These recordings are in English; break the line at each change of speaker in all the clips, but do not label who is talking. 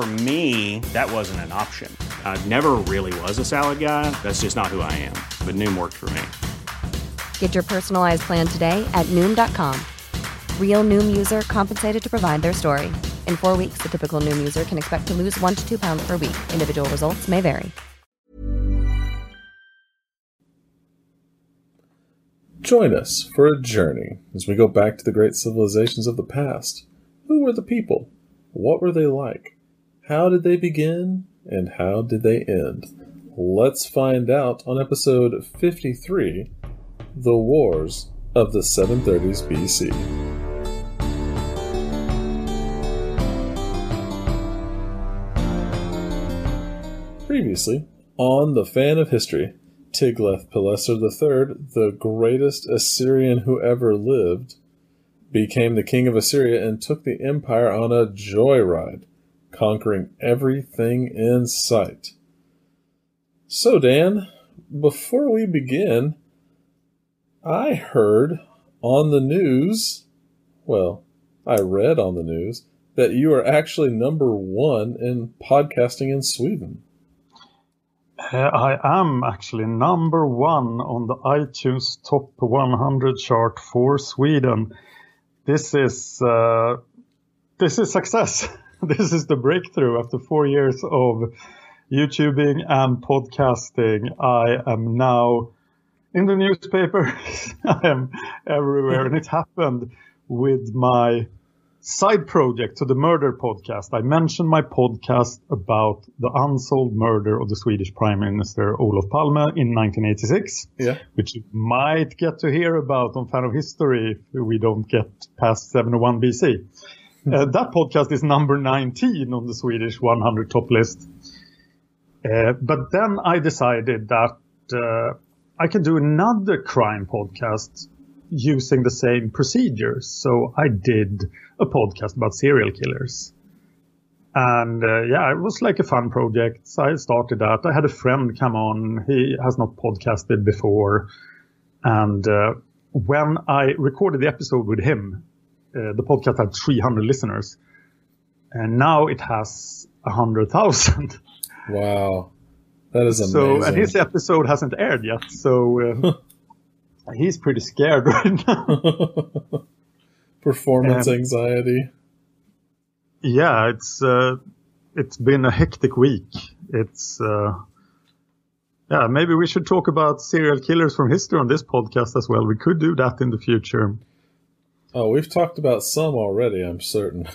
For me, that wasn't an option. I never really was a salad guy. That's just not who I am. But Noom worked for me.
Get your personalized plan today at Noom.com. Real Noom user compensated to provide their story. In four weeks, the typical Noom user can expect to lose one to two pounds per week. Individual results may vary.
Join us for a journey as we go back to the great civilizations of the past. Who were the people? What were they like? How did they begin? And how did they end? Let's find out on episode 53 The Wars of the 730s BC. Previously, on The Fan of History, Tiglath-Pileser III, the greatest Assyrian who ever lived, became the king of Assyria and took the empire on a joyride, conquering everything in sight. So, Dan, before we begin, I heard on the news, well, I read on the news, that you are actually number one in podcasting in Sweden.
Uh, I am actually number one on the iTunes Top 100 chart for Sweden. This is uh, this is success. this is the breakthrough after four years of YouTubing and podcasting. I am now in the newspapers. I am everywhere, and it happened with my side project to the murder podcast. I mentioned my podcast about the unsolved murder of the Swedish Prime Minister Olof Palme in 1986,
Yeah.
which you might get to hear about on Fan of History if we don't get past 701 BC. Uh, that podcast is number 19 on the Swedish 100 top list. Uh, but then I decided that uh, I can do another crime podcast using the same procedures. So I did a podcast about serial killers. And uh, yeah, it was like a fun project. So I started that. I had a friend come on. He has not podcasted before. And uh, when I recorded the episode with him, uh, the podcast had 300 listeners. And now it has 100,000.
Wow. That is amazing.
So, and his episode hasn't aired yet. So uh, he's pretty scared right now.
Performance
Um,
anxiety.
Yeah, it's uh, it's been a hectic week. It's uh, yeah, maybe we should talk about serial killers from history on this podcast as well. We could do that in the future.
Oh, we've talked about some already, I'm certain.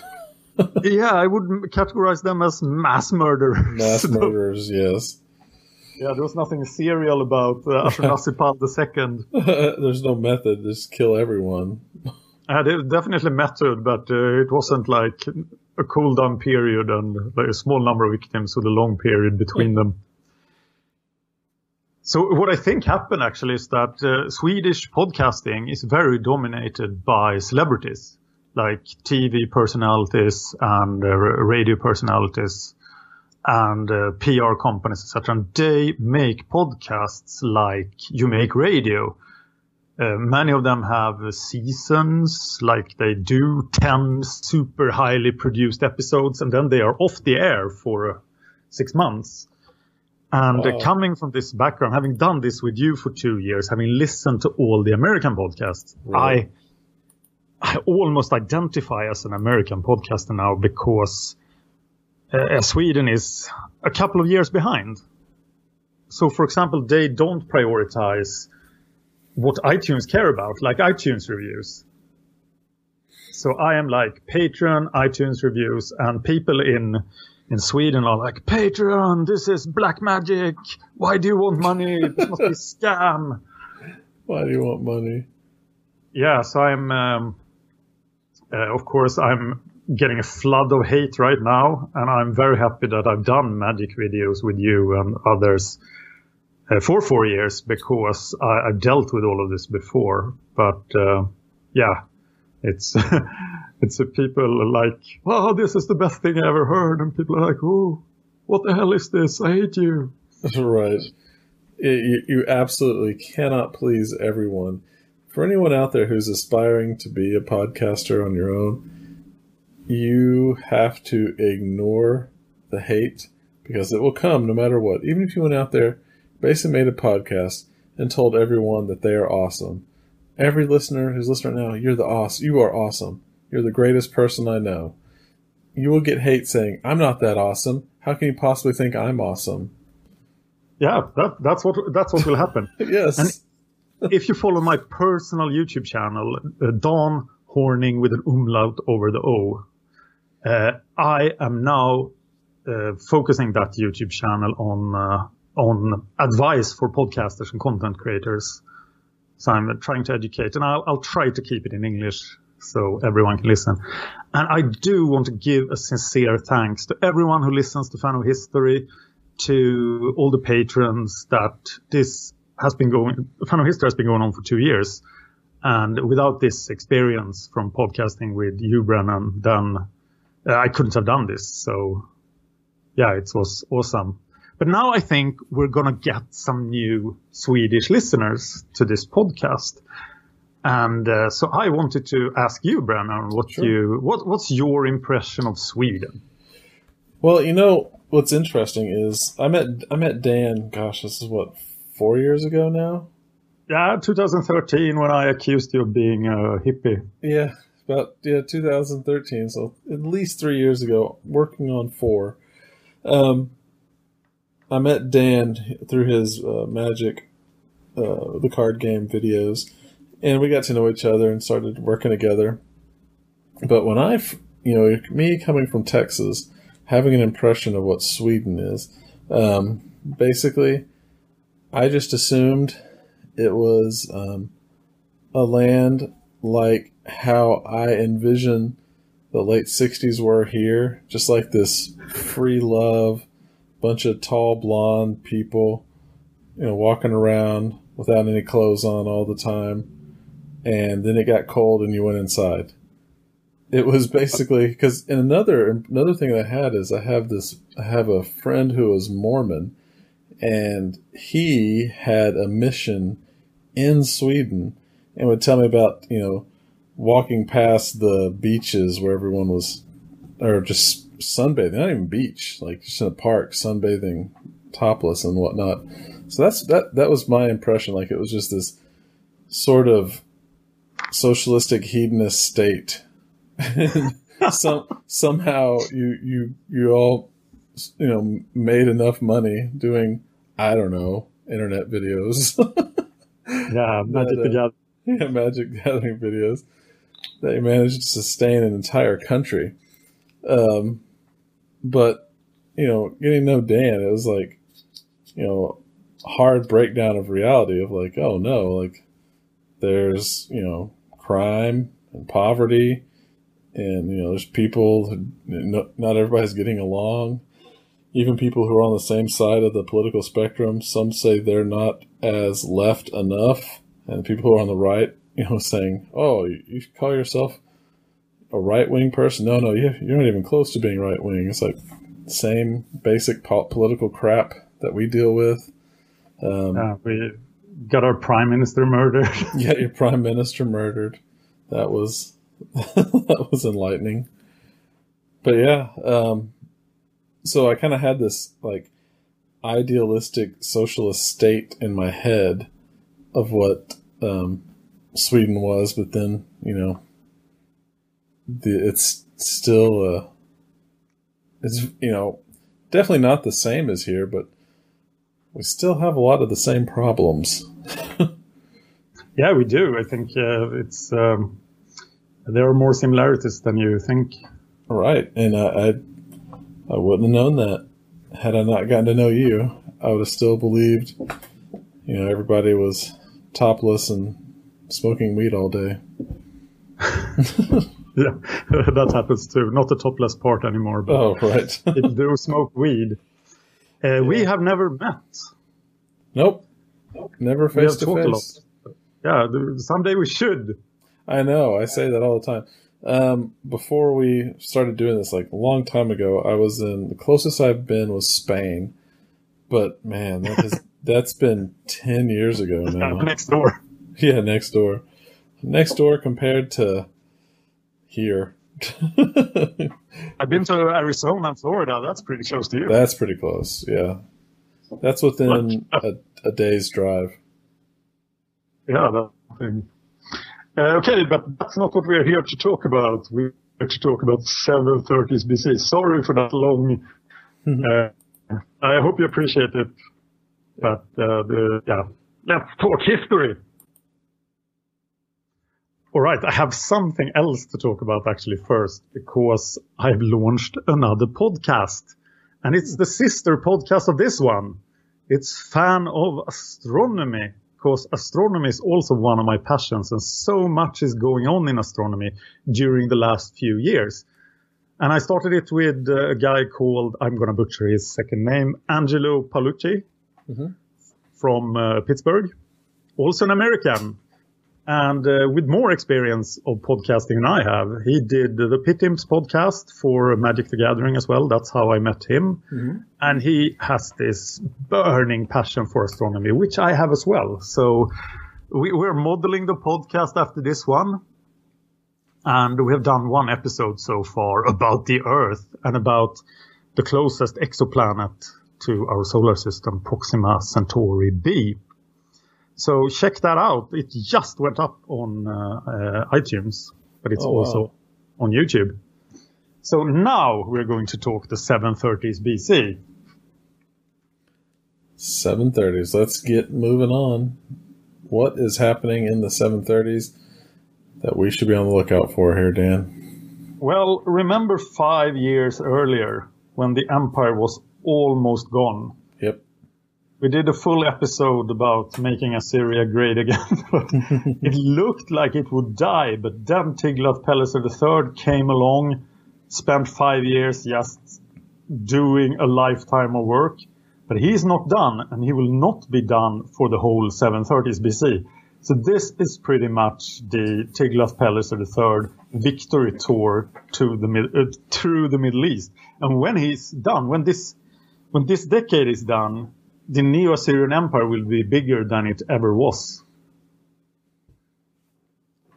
yeah, I would categorize them as mass murderers.
Mass murderers, yes.
yeah, there was nothing serial about uh, Ashurnasirpal II.
There's no method, just kill everyone.
Uh, there was definitely method, but uh, it wasn't like a cool down period and like a small number of victims with a long period between them. So what I think happened actually is that uh, Swedish podcasting is very dominated by celebrities, like TV personalities and uh, radio personalities and uh, PR companies, etc. And they make podcasts like you make radio. Uh, many of them have seasons, like they do 10 super highly produced episodes, and then they are off the air for uh, six months. And uh, coming from this background, having done this with you for two years, having listened to all the American podcasts,
Right.
I I almost identify as an American podcaster now because uh, Sweden is a couple of years behind. so for example, they don't prioritize what iTunes care about, like iTunes reviews. So I am like Patreon, iTunes reviews, and people in in Sweden are like Patreon. This is black magic. Why do you want money? This must be scam.
Why do you want money?
Yeah, so I'm, um, uh, of course, I'm getting a flood of hate right now, and I'm very happy that I've done magic videos with you and others uh, for four years because I, have dealt with all of this before. But uh, yeah, it's it's people like, oh, this is the best thing I ever heard," and people are like, "Oh, what the hell is this? I hate you."
right. It, you, you absolutely cannot please everyone. For anyone out there who's aspiring to be a podcaster on your own, you have to ignore the hate because it will come no matter what. Even if you went out there, basically made a podcast and told everyone that they are awesome. Every listener who's listening now, you're the awesome. You are awesome. You're the greatest person I know. You will get hate saying, "I'm not that awesome. How can you possibly think I'm awesome?"
Yeah, that, that's what that's what will happen.
yes.
And if you follow my personal YouTube channel, uh, Dan Hörning with an umlaut over the O, uh, I am now uh, focusing that YouTube channel on uh, on advice for podcasters and content creators. So I'm trying to educate, and I'll, I'll try to keep it in English so everyone can listen. And I do want to give a sincere thanks to everyone who listens to Fan of History, to all the patrons that this has been going, Fan of History has been going on for two years. And without this experience from podcasting with you, Brennan, then uh, I couldn't have done this. So yeah, it was awesome. But now I think we're going to get some new Swedish listeners to this podcast. And uh, so I wanted to ask you, Brennan, what sure. you what what's your impression of Sweden?
Well, you know what's interesting is I met I met Dan. Gosh, this is what four years ago now.
Yeah, 2013 when I accused you of being a hippie.
Yeah, about yeah 2013. So at least three years ago, working on four. Um, I met Dan through his uh, Magic, uh, the card game videos, and we got to know each other and started working together. But when I, you know, me coming from Texas, having an impression of what Sweden is, um, basically, I just assumed it was um, a land like how I envision the late 60s were here, just like this free love bunch of tall blonde people, you know, walking around without any clothes on all the time. And then it got cold and you went inside. It was basically because another another thing I had is I have this I have a friend who is Mormon, and he had a mission in Sweden and would tell me about you know walking past the beaches where everyone was or just sunbathing, not even beach, like just in a park, sunbathing topless and whatnot. So that's that that was my impression. Like it was just this sort of socialistic hedonist state. Some somehow you you you all you know made enough money doing I don't know internet videos.
yeah, magic
that, uh, Yeah, magic gathering videos that you managed to sustain an entire country. Um, but you know, getting to know Dan, it was like, you know, hard breakdown of reality of like, oh no, like there's you know crime and poverty, and you know there's people. Not everybody's getting along. Even people who are on the same side of the political spectrum, some say they're not as left enough, and people who are on the right, you know, saying, "Oh, you call yourself a right wing person. No, no, you, you're not even close to being right wing. It's like same basic po- political crap that we deal with.
Um, uh, we got our prime minister murdered.
yeah, your prime minister murdered. That was that was enlightening. But yeah, um, so I kind of had this like idealistic socialist state in my head of what um, Sweden was, but then you know the, it's still uh, it's you know definitely not the same as here, but we still have a lot of the same problems.
yeah, we do. I think uh, it's um, there are more similarities than you think.
Right, and I, I I wouldn't have known that had I not gotten to know you. I would have still believed, you know, everybody was topless and smoking weed all day.
yeah, that happens too. Not the topless part anymore. But
oh, right.
people do smoke weed. Uh, we have never met.
Nope. Never face to face.
Yeah, someday we should.
I know. I say that all the time. Um, before we started doing this, like a long time ago, I was in the closest I've been was Spain, but man, that that's been ten years ago now.
next door.
Yeah, next door. Next door compared to here.
I've been to Arizona and Florida. That's pretty close to you.
That's pretty close. Yeah, that's within a, a day's drive.
Yeah, that thing. Uh, okay, but that's not what we're here to talk about. We're here to talk about 730s BC. Sorry for that long. Mm-hmm. Uh, I hope you appreciate it. But uh, the, yeah, let's talk history. All right, I have something else to talk about actually first because I've launched another podcast. And it's the sister podcast of this one. It's Fan of Astronomy because astronomy is also one of my passions and so much is going on in astronomy during the last few years. And I started it with a guy called, I'm going to butcher his second name, Angelo Palucci mm-hmm. from uh, Pittsburgh, also an American and uh, with more experience of podcasting than I have. He did the Pit Imps podcast for Magic the Gathering as well. That's how I met him. Mm-hmm. And he has this burning passion for astronomy, which I have as well. So we, we're modeling the podcast after this one. And we have done one episode so far about the Earth and about the closest exoplanet to our solar system, Proxima Centauri b. So check that out. It just went up on uh, uh, iTunes, but it's oh, also wow. on YouTube. So now we're going to talk the 730s BC.
730s. Let's get moving on. What is happening in the 730s that we should be on the lookout for here, Dan?
Well, remember five years earlier when the empire was almost gone? We did a full episode about making Assyria great again. it looked like it would die, but then Tiglath-Pileser III came along, spent five years just doing a lifetime of work. But he's not done, and he will not be done for the whole 730s BC. So this is pretty much the Tiglath-Pileser III victory tour to the uh, through the Middle East. And when he's done, when this when this decade is done, the Neo-Assyrian Empire will be bigger than it ever was.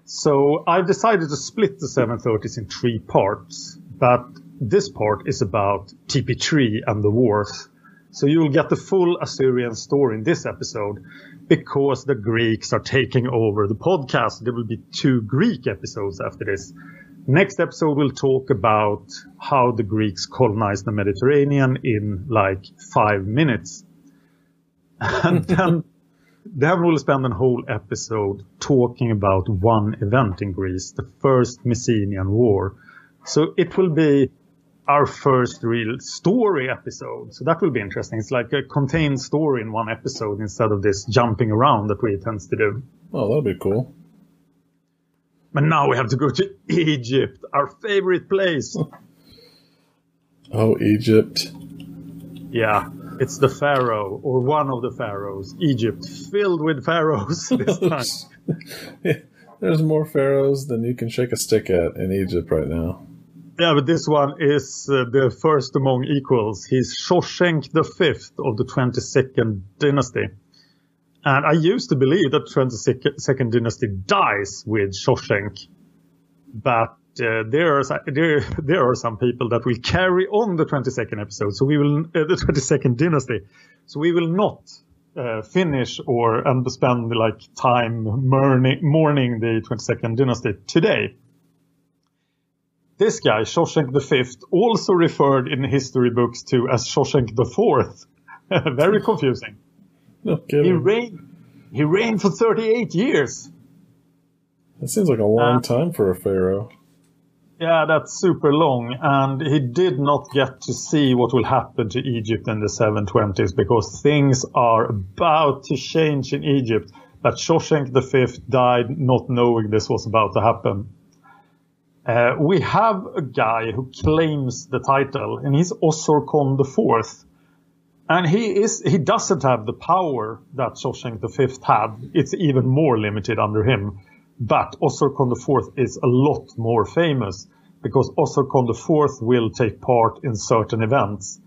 So I've decided to split the 730s in three parts, but this part is about TP3 and the wars. So you'll get the full Assyrian story in this episode because the Greeks are taking over the podcast. There will be two Greek episodes after this. Next episode, we'll talk about how the Greeks colonized the Mediterranean in like five minutes. And then, then we'll spend a whole episode talking about one event in Greece, the first Messenian War. So it will be our first real story episode. So that will be interesting. It's like a contained story in one episode instead of this jumping around that we tend to do.
Oh, that'll be cool.
But now we have to go to Egypt, our favorite place.
oh, Egypt.
Yeah. It's the pharaoh or one of the pharaohs. Egypt filled with pharaohs this time.
There's more pharaohs than you can shake a stick at in Egypt right now.
Yeah, but this one is uh, the first among equals. He's Shoshenq the fifth of the 22nd dynasty. And I used to believe that 22nd dynasty dies with Shoshenq, But uh, there are there there are some people that will carry on the 22nd episode. So we will uh, the 22nd dynasty. So we will not uh, finish or and spend like time mourning, mourning the 22nd dynasty today. This guy, Shoshenq V, also referred in history books to as Shoshenq IV. Very confusing.
No
He reigned. He reigned for 38 years.
That seems like a long
Uh,
time for a pharaoh.
Yeah, that's super long, and he did not get to see what will happen to Egypt in the 720s because things are about to change in Egypt. But Shoshenq V died not knowing this was about to happen. Uh, we have a guy who claims the title, and he's Osorkon IV. And he is he doesn't have the power that Shoshenq V had. It's even more limited under him. But Osorkon IV is a lot more famous because Osorkon IV will take part in certain events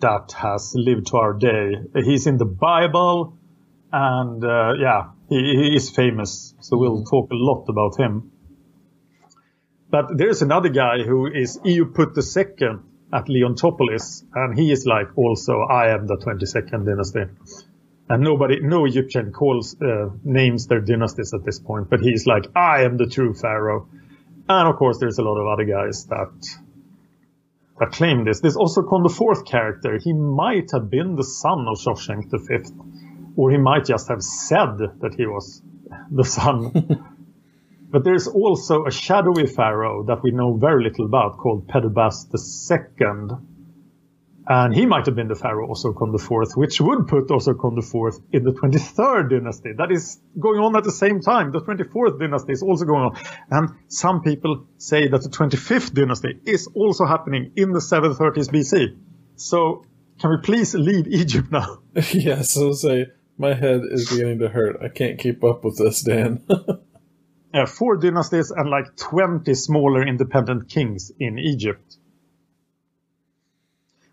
that has lived to our day. He's in the Bible, and uh, yeah, he, he is famous. So we'll talk a lot about him. But there's another guy who is Iuput II at Leontopolis, and he is like also I am the 22nd dynasty. And nobody, no Egyptian calls uh, names their dynasties at this point, but he's like I am the true pharaoh. And of course, there's a lot of other guys that that claim this. There's also Kon the fourth character. He might have been the son of Shoshenq the fifth, or he might just have said that he was the son. But there's also a shadowy pharaoh that we know very little about called Pedubast II. And he might have been the pharaoh Osorkon IV, which would put Osorkon IV in the 23rd dynasty. That is going on at the same time. The 24th dynasty is also going on. And some people say that the 25th dynasty is also happening in the 730s BC. So can we please leave Egypt now?
yeah, so say my head is beginning to hurt. I can't keep up with this, Dan.
uh, four dynasties and like 20 smaller independent kings in Egypt.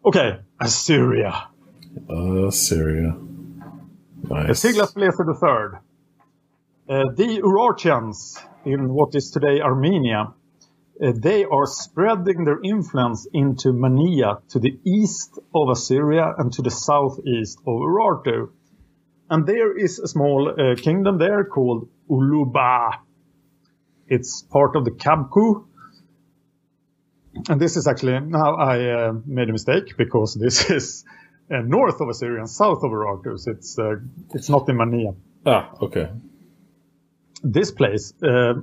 Okay, Assyria.
Assyria. Syria. Nice.
Tiglath-Pileser III. Uh, the Urartians in what is today Armenia, uh, they are spreading their influence into Mania to the east of Assyria and to the southeast of Urartu. And there is a small uh, kingdom there called Uluba. It's part of the Kabku. And this is actually, now I uh, made a mistake because this is uh, north of Assyria and south of Urartu. It's, uh, it's not in Mania.
Ah, okay.
This place, uh,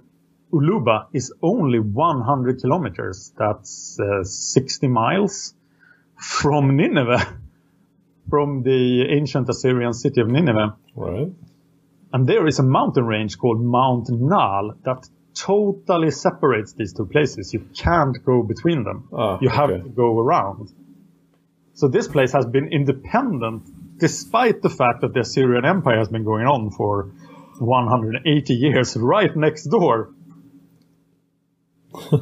Uluba, is only 100 kilometers. That's uh, 60 miles from Nineveh, from the ancient Assyrian city of Nineveh.
Right.
And there is a mountain range called Mount Nal that totally separates these two places. You can't go between them.
Ah,
you have
okay.
to go around. So this place has been independent despite the fact that the Assyrian Empire has been going on for 180 years right next door.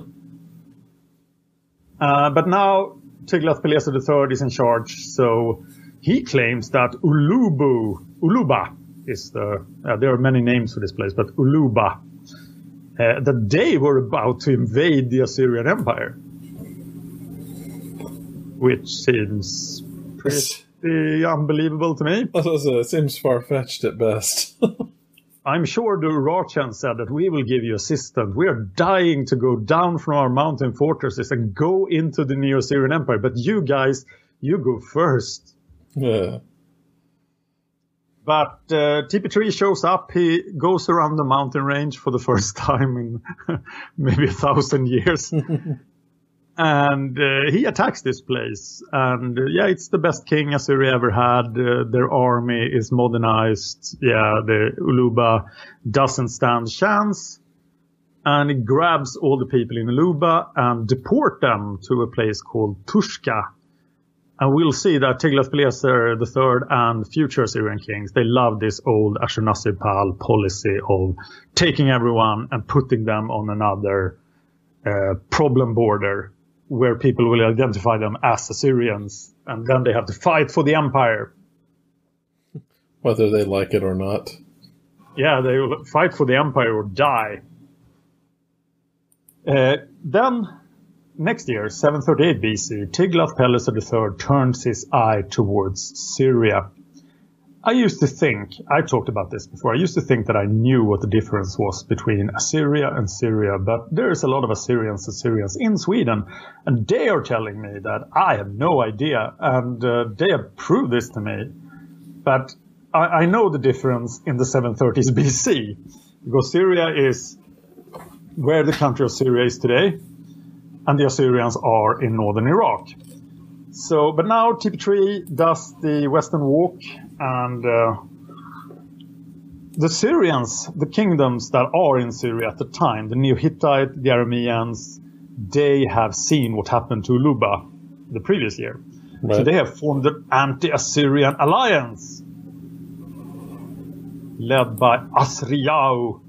Uh, but now Tiglath-Pileser III is in charge, so he claims that Ulubu, Uluba is the, uh, there are many names for this place, but Uluba, uh, that they were about to invade the Assyrian Empire. Which seems pretty unbelievable to me.
That's what I said, It seems far fetched at best.
I'm sure the Urartians said that we will give you assistance. We are dying to go down from our mountain fortresses and go into the Neo-Syrian Empire. But you guys, you go first.
yeah.
But uh, TP3 shows up. He goes around the mountain range for the first time in maybe a thousand years. and uh, he attacks this place. And uh, yeah, it's the best king Assyria ever had. Uh, their army is modernized. Yeah, the Uluba doesn't stand a chance. And he grabs all the people in Uluba and deport them to a place called Tushka. And we'll see that Tiglath-Pileser III and future Syrian kings, they love this old Ashurnasirpal policy of taking everyone and putting them on another uh, problem border where people will identify them as Assyrians. And then they have to fight for the empire.
Whether they like it or not.
Yeah, they will fight for the empire or die. Uh, then, next year, 738 BC, Tiglath-Pileser III turns his eye towards Syria. I used to think, I talked about this before, I used to think that I knew what the difference was between Assyria and Syria, but there's a lot of Assyrians Assyrians in Sweden, and they are telling me that I have no idea, and uh, they have proved this to me. But I, I know the difference in the 730s BC because Syria is where the country of Syria is today, and the Assyrians are in northern Iraq. So, but now TP3 does the Western Walk, and uh, the Syrians, the kingdoms that are in Syria at the time, the Neo-Hittite, the Arameans, they have seen what happened to Luba the previous year. Right. So they have formed an anti-Assyrian alliance led by Asriau.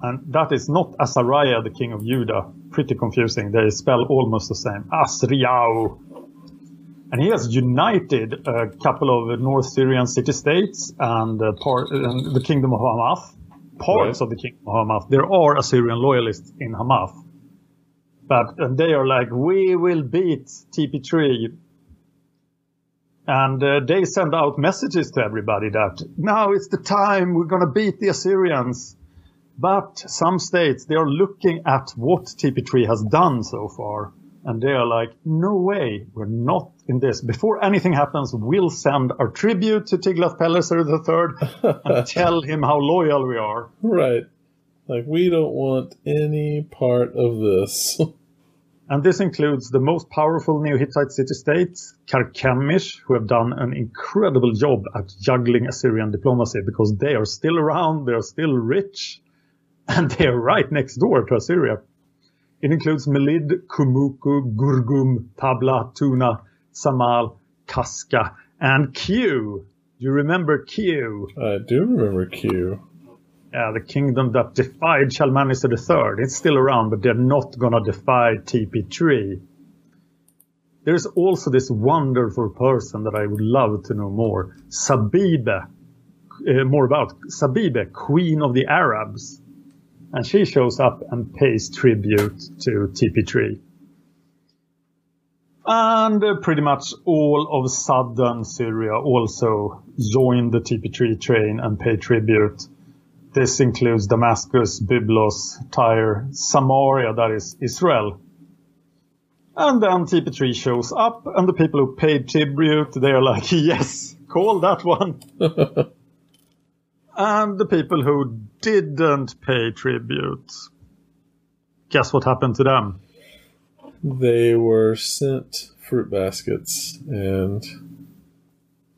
And that is not Azariah, the king of Judah. Pretty confusing. They spell almost the same. Asriau. And he has united a couple of North Syrian city-states and, uh, part, the kingdom of Hamath. Parts right. of the kingdom of Hamath. There are Assyrian loyalists in Hamath. But and they are like, we will beat TP3. And uh, they send out messages to everybody that now it's the time we're going to beat the Assyrians. But some states, they are looking at what TP3 has done so far. And they are like, no way, we're not in this. Before anything happens, we'll send our tribute to Tiglath-Pileser III and tell him how loyal we are.
Right. Like, we don't want any part of this.
and this includes the most powerful Neo-Hittite city-states, Carchemish, who have done an incredible job at juggling Assyrian diplomacy because they are still around, they are still rich, and they are right next door to Assyria. It includes Melid, Kumuku, Gurgum, Tabla, Tuna, Samal, Kaska, and Q. Do you remember Q?
I do remember Q.
Yeah, the kingdom that defied Shalmaneser III. It's still around, but they're not gonna defy TP3. There's also this wonderful person that I would love to know more. Zabibe. Uh, more about Zabibe, Queen of the Arabs. And she shows up and pays tribute to TP3. And uh, pretty much all of southern Syria also joined the TP3 train and paid tribute. This includes Damascus, Byblos, Tyre, Samaria, that is Israel. And then TP3 shows up, and the people who paid tribute, they are like, yes, call that one. and the people who didn't pay tribute, guess what happened to them?
They were sent fruit baskets and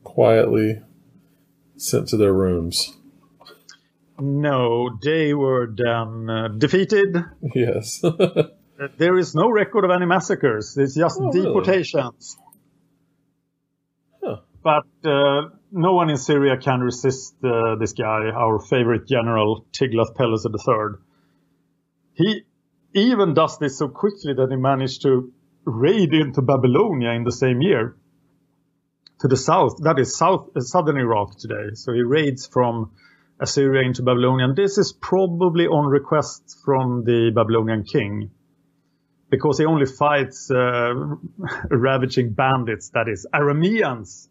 quietly sent to their rooms.
No, they were then uh, defeated.
Yes.
there is no record of any massacres. It's just oh, deportations.
Really? Huh.
But uh, no one in Syria can resist uh, this guy, our favorite general, Tiglath-Pileser III. He even does this so quickly that he managed to raid into Babylonia in the same year to the south. That is south uh, southern Iraq today. So he raids from Assyria into Babylonia. And this is probably on request from the Babylonian king because he only fights uh, ravaging bandits, that is Arameans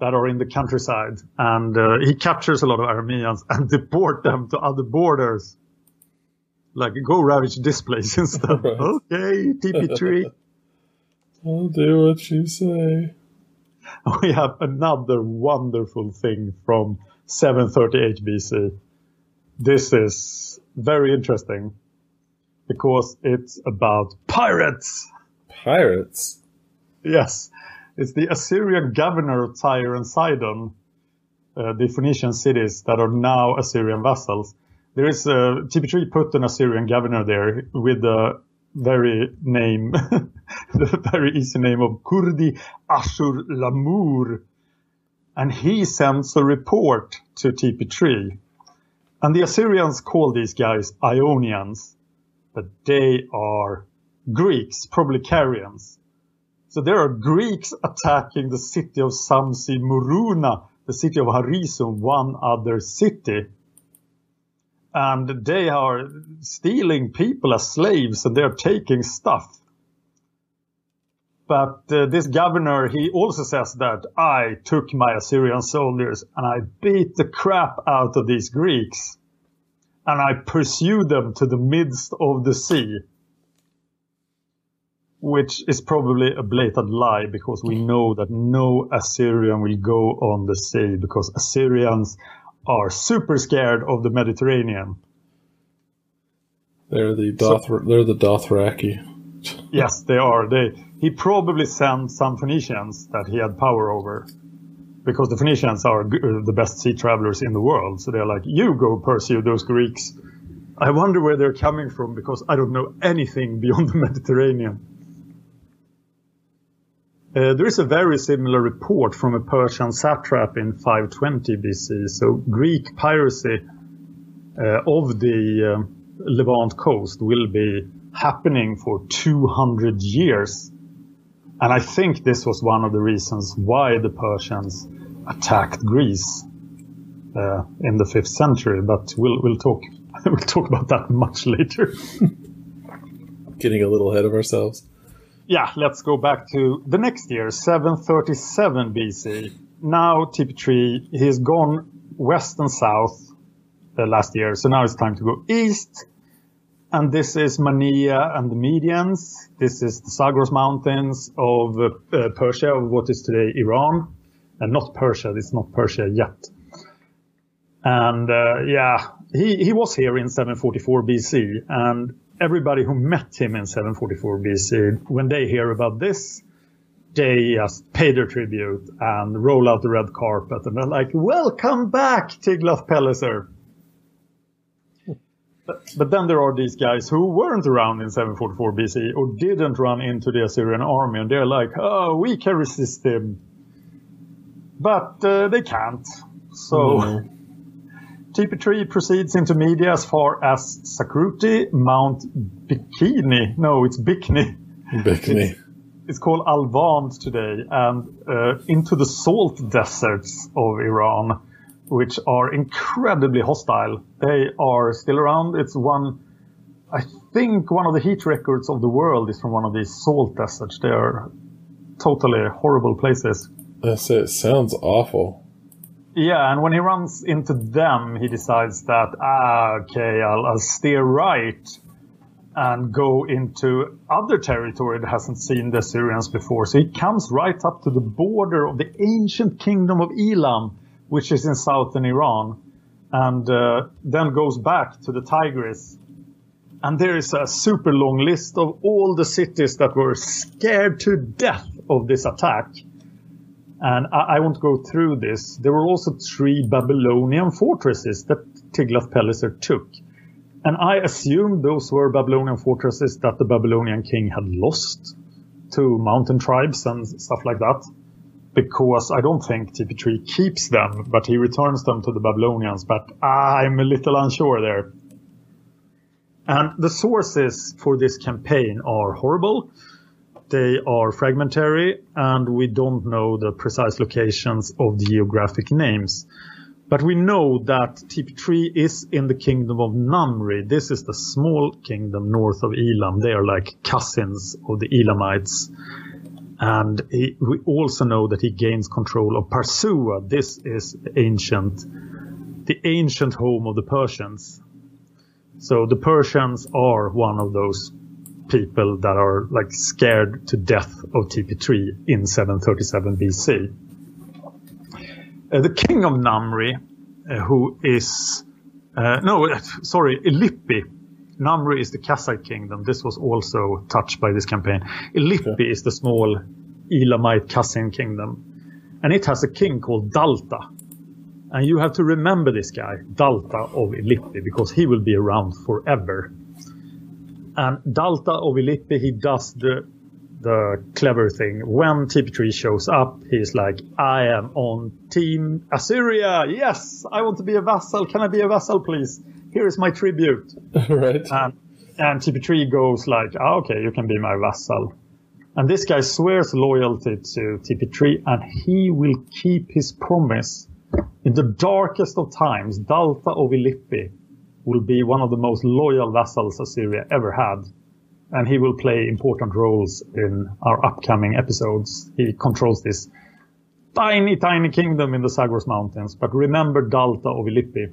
that are in the countryside. And uh, he captures a lot of Arameans and deport them to other borders like go ravage this place instead. Right. Okay, TP3.
I'll do what you say.
We have another wonderful thing from 738 BC. This is very interesting because it's about pirates.
Pirates?
Yes. It's the Assyrian governor of Tyre and Sidon, uh, the Phoenician cities that are now Assyrian vassals there is a TP3 put an Assyrian governor there with the very name, the very easy name of Kurdi Ashur Lamur. And he sends a report to TP3. And the Assyrians call these guys Ionians, but they are Greeks, probably Carians. So there are Greeks attacking the city of Samsi Muruna, the city of Harisum, one other city and they are stealing people as slaves and they're taking stuff. But uh, this governor, he also says that I took my Assyrian soldiers and I beat the crap out of these Greeks and I pursued them to the midst of the sea. Which is probably a blatant lie because we know that no Assyrian will go on the sea because Assyrians are super scared of the Mediterranean.
They're the Doth. they're the Dothraki.
Yes, they are. They he probably sent some Phoenicians that he had power over, because the Phoenicians are uh, the best sea travelers in the world. So they're like, you go pursue those Greeks. I wonder where they're coming from because I don't know anything beyond the Mediterranean. Uh, there is a very similar report from a Persian satrap in 520 BC. So Greek piracy uh, of the um, Levant coast will be happening for 200 years. And I think this was one of the reasons why the Persians attacked Greece uh, in the 5th century. But we'll, we'll talk we'll talk about that much later.
Getting a little ahead of ourselves.
Yeah, let's go back to the next year, 737 BC. Now TP3, he's gone west and south uh, last year, so now it's time to go east. And this is Mania and the Medians. This is the Zagros Mountains of uh, Persia, of what is today Iran. And not Persia, it's not Persia yet. And uh, yeah, he, he was here in 744 BC. And everybody who met him in 744 BC, when they hear about this, they just pay their tribute and roll out the red carpet and they're like, welcome back, Tiglath-Pileser. But, then there are these guys who weren't around in 744 BC or didn't run into the Assyrian army and they're like, oh, we can resist him. But uh, they can't. So
Mm.
TP3 proceeds into media as far as Sakruti, Mount Bikini. No, it's Bikini.
Bikini.
It's called Alvand today, and uh, into the salt deserts of Iran, which are incredibly hostile. They are still around. It's one, I think, one of the heat records of the world is from one of these salt deserts. They are totally horrible places.
That's it. Sounds awful.
Yeah, and when he runs into them, he decides that, ah, okay, I'll, I'll steer right and go into other territory that hasn't seen the Assyrians before. So he comes right up to the border of the ancient kingdom of Elam, which is in southern Iran, and uh, then goes back to the Tigris. And there is a super long list of all the cities that were scared to death of this attack. And I, I won't go through this. There were also three Babylonian fortresses that Tiglath-Pileser took. And I assume those were Babylonian fortresses that the Babylonian king had lost to mountain tribes and stuff like that. Because I don't think TP3 keeps them, but he returns them to the Babylonians. But I'm a little unsure there. And the sources for this campaign are horrible. They are fragmentary, and we don't know the precise locations of the geographic names. But we know that TP3 is in the kingdom of Namri. This is the small kingdom north of Elam. They are like cousins of the Elamites. And he, we also know that he gains control of Parsua. This is the ancient, the ancient home of the Persians. So the Persians are one of those people that are like scared to death of TP3 in 737 BC. Uh, the king of Namri, uh, who is uh, no, uh, sorry, Illipi. Namri is the Kassite kingdom. This was also touched by this campaign. Illipi is the small Elamite cousin kingdom, and it has a king called Dalta. And you have to remember this guy, Dalta of Illipi, because he will be around forever. And Dalta of Illipi, he does the the clever thing. When TP3 shows up, he's like, I am on team Assyria. Yes, I want to be a vassal. Can I be a vassal, please? Here is my tribute.
right.
And, and TP3 goes like, ah, okay, you can be my vassal. And this guy swears loyalty to TP3 and he will keep his promise. In the darkest of times, Dalta of Illipi will be one of the most loyal vassals Assyria ever had and he will play important roles in our upcoming episodes. He controls this tiny, tiny kingdom in the Zagros Mountains. But remember Dalta of Illipi.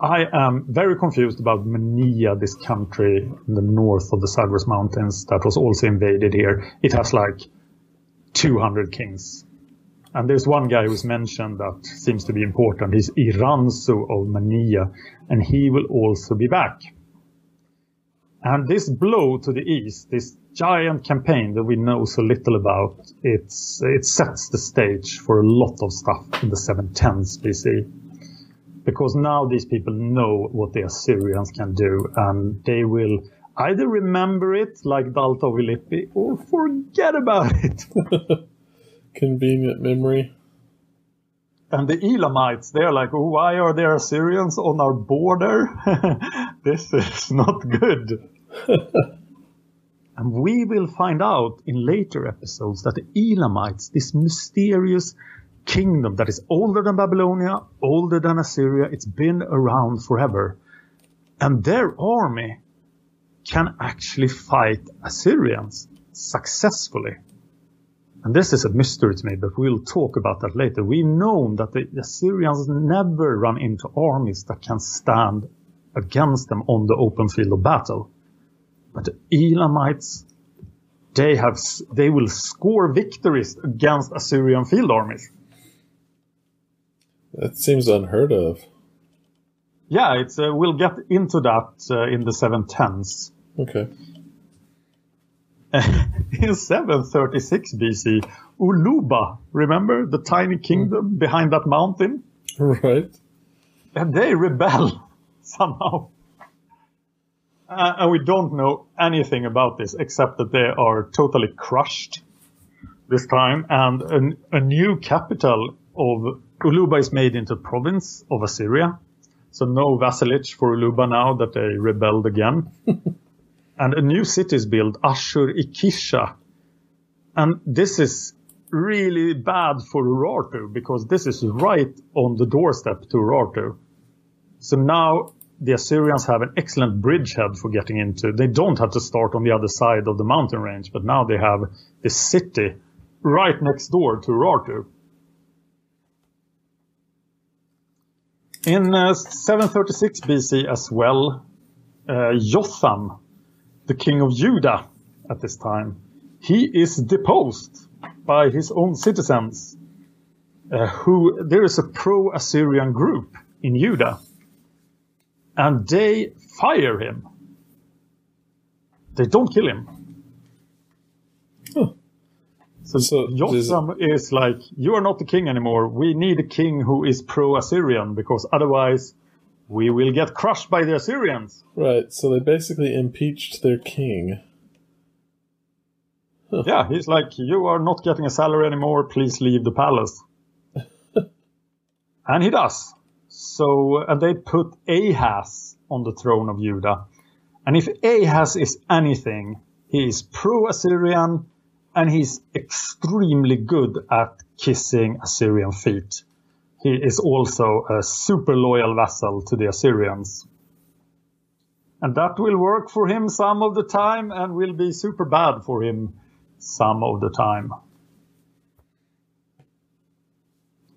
I am very confused about Mania, this country in the north of the Zagros Mountains that was also invaded here. It has like 200 kings. And there's one guy who's mentioned that seems to be important. He's Iranzu of Mania, and he will also be back. And this blow to the east, this giant campaign that we know so little about, it's, it sets the stage for a lot of stuff in the 710s BC. Because now these people know what the Assyrians can do, and they will either remember it like of or forget about it.
Convenient memory.
And the Elamites, they're like, oh, why are there Assyrians on our border? this is not good. and we will find out in later episodes that the Elamites, this mysterious kingdom that is older than Babylonia, older than Assyria, it's been around forever. And their army can actually fight Assyrians successfully. And this is a mystery to me, but we'll talk about that later. We've known that the Assyrians never run into armies that can stand against them on the open field of battle. But the Elamites, they have, they will score victories against Assyrian field armies.
That seems unheard of.
Yeah, it's, uh, we'll get into that uh, in the 710s.
Okay.
in 736 BC, Uluba, remember the tiny kingdom behind that mountain?
Right.
And they rebel somehow. Uh, and we don't know anything about this except that they are totally crushed this time. And an, a new capital of Uluba is made into a province of Assyria. So no vassalage for Uluba now that they rebelled again. and a new city is built, Ashur Ikisha. And this is really bad for Urartu because this is right on the doorstep to Urartu. So now the Assyrians have an excellent bridgehead for getting into. They don't have to start on the other side of the mountain range, but now they have the city right next door to Urartu. In uh, 736 BC as well, uh, Jotham, the king of Judah at this time, he is deposed by his own citizens. Uh, who there is a pro-Assyrian group in Judah, and they fire him. They don't kill him.
Huh.
So,
So,
Jotham is like, you are not the king anymore. We need a king who is pro-Assyrian because otherwise we will get crushed by the Assyrians.
Right. So they basically impeached their king.
Yeah, he's like, you are not getting a salary anymore. Please leave the palace. and he does. So, and they put Ahaz on the throne of Judah. And if Ahaz is anything, he is pro-Assyrian and he's extremely good at kissing Assyrian feet. He is also a super loyal vassal to the Assyrians. And that will work for him some of the time and will be super bad for him some of the time.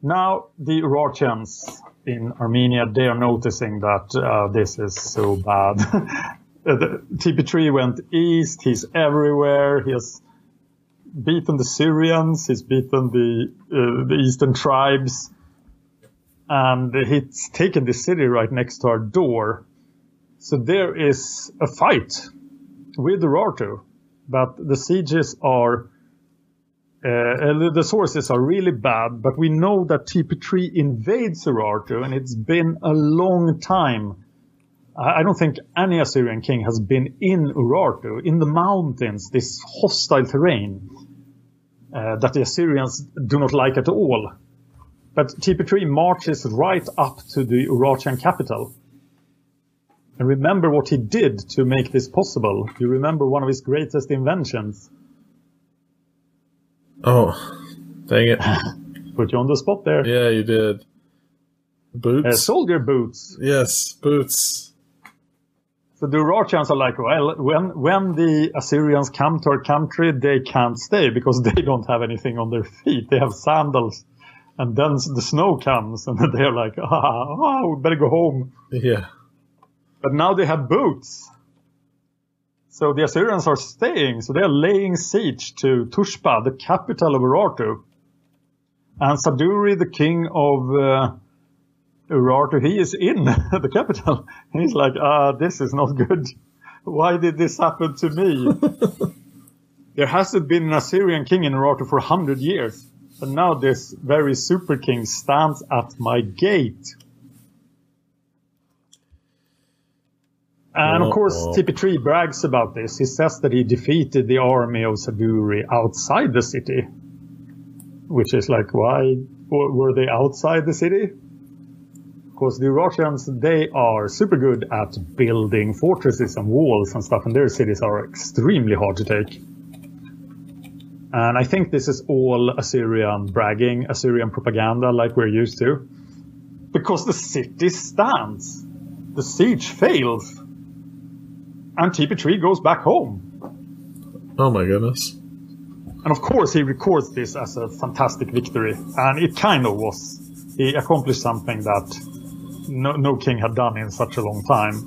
Now, the Urartians in Armenia, they are noticing that uh, this is so bad. the TP3 went east, he's everywhere, he has beaten the Syrians, he's beaten the, uh, the eastern tribes, and he's taken the city right next to our door. So there is a fight with Urartu, but the sieges are uh, the sources are really bad, but we know that TP3 invades Urartu, and it's been a long time. I don't think any Assyrian king has been in Urartu, in the mountains, this hostile terrain uh, that the Assyrians do not like at all. But TP3 marches right up to the Urartian capital. And remember what he did to make this possible. You remember one of his greatest inventions.
Oh, dang it.
Put you on the spot there.
yeah, you did. Boots?
Uh, soldier boots.
yes, boots.
So the Urartians are like, well, when when the Assyrians come to our country, they can't stay because they don't have anything on their feet. They have sandals And then the snow comes, and they're like, ah, ah, we better go home.
Yeah.
But now they have boots. So the Assyrians are staying, so they are laying siege to Tushpa, the capital of Urartu. And Saduri, the king of uh, Urartu, he is in the capital. He's like, ah, this is not good. Why did this happen to me? there hasn't been an Assyrian king in Urartu for a hundred years. And now this very super king stands at my gate. And of course, TP3 brags about this. He says that he defeated the army of Saduri outside the city. Which is like, why were they outside the city? Because the Urartians, they are super good at building fortresses and walls and stuff, and their cities are extremely hard to take. And I think this is all Assyrian bragging, Assyrian propaganda like we're used to. Because the city stands. The siege fails and TP3 goes back home.
Oh my goodness.
And of course, he records this as a fantastic victory. And it kind of was. He accomplished something that no, no king had done in such a long time.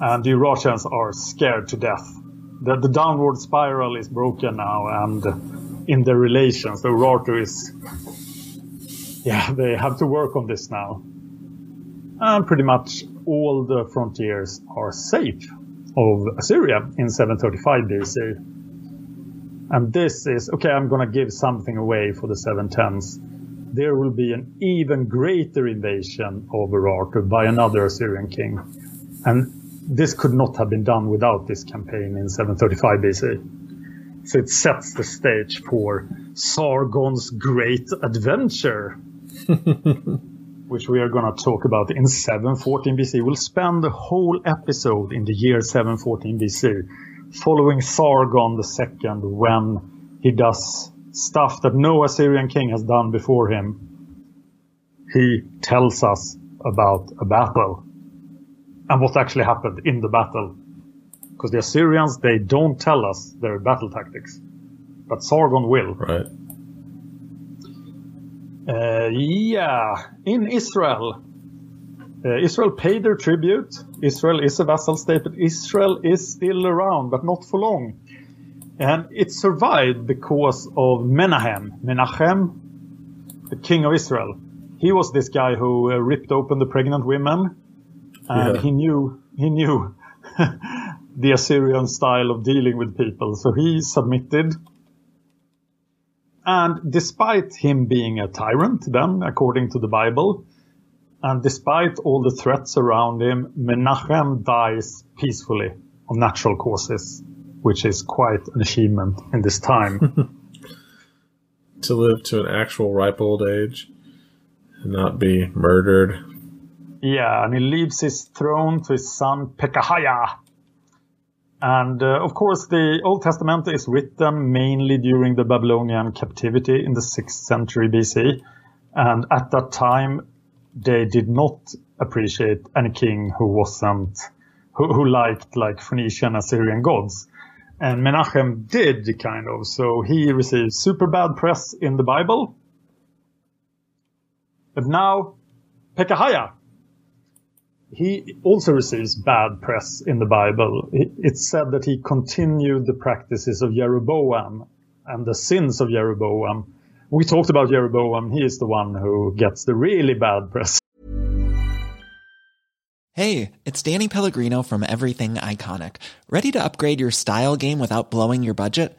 And the Urartians are scared to death. The, the downward spiral is broken now, and in the relations, the Urartu is. Yeah, they have to work on this now. And pretty much all the frontiers are safe of Assyria in 735 BC. And this is, okay, I'm going to give something away for the 710s. There will be an even greater invasion of Urartu by another Assyrian king. And this could not have been done without this campaign in 735 BC. So it sets the stage for Sargon's great adventure. which we are going to talk about in 714 BC. We'll spend the whole episode in the year 714 BC, following Sargon II when he does stuff that no Assyrian king has done before him. He tells us about a battle and what actually happened in the battle. Because the Assyrians, they don't tell us their battle tactics, but Sargon will.
Right.
Uh, yeah, in Israel, uh, Israel paid their tribute. Israel is a vassal state, but Israel is still around, but not for long. And it survived because of Menahem, Menachem, the king of Israel. He was this guy who uh, ripped open the pregnant women, and yeah. he knew he knew the Assyrian style of dealing with people, so he submitted and despite him being a tyrant, then, according to the Bible, and despite all the threats around him, Menachem dies peacefully of natural causes, which is quite an achievement in this time.
to live to an actual ripe old age and not be murdered.
Yeah, and he leaves his throne to his son Pekahiah, and uh, of course, the Old Testament is written mainly during the Babylonian captivity in the 6th century BC. And at that time, they did not appreciate any king who wasn't, who, who liked like Phoenician Assyrian gods. And Menachem did kind of. So he received super bad press in the Bible. But now, Pekahiah, he also receives bad press in the Bible. It's said that he continued the practices of Jeroboam and the sins of Jeroboam. We talked about Jeroboam. He is the one who gets the really bad press.
Hey, it's Danny Pellegrino from Everything Iconic. Ready to upgrade your style game without blowing your budget?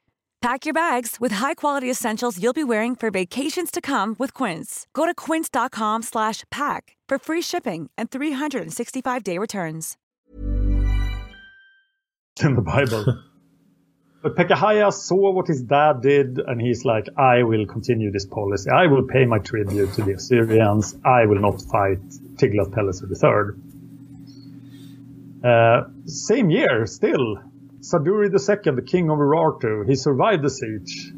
Pack your bags with high-quality essentials you'll be wearing for vacations to come with Quince. Go to quince.com/pack for free shipping and 365-day returns.
in the Bible. but Pekahiah saw what his dad did, and he's like, I will continue this policy. I will pay my tribute to the Assyrians. I will not fight Tiglath-Pileser III. Uh, same year, still, Saduri II, the king of Urartu, he survived the siege.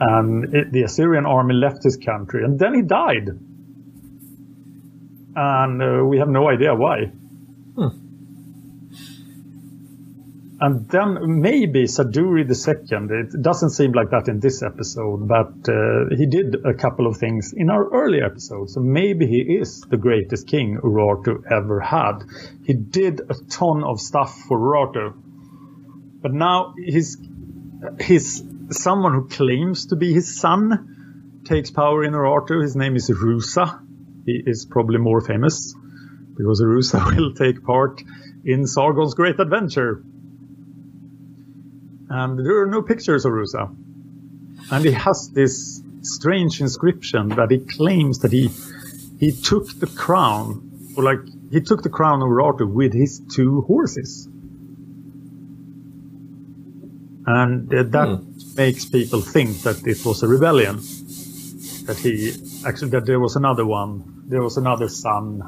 And it, the Assyrian army left his country, and then he died. And uh, we have no idea why. And then maybe Saduri II, it doesn't seem like that in this episode, but uh, he did a couple of things in our early episodes. So maybe he is the greatest king Urartu ever had. He did a ton of stuff for Urartu. But now he's, he's someone who claims to be his son, takes power in Urartu. His name is Rusa. He is probably more famous because Rusa will take part in Sargon's Great Adventure and there are no pictures of Rusa. And he has this strange inscription that he claims that he he took the crown, or like he took the crown of Urartu with his two horses. And uh, that
Hmm.
makes people think that it was a rebellion. That he actually that there was another one, there was another son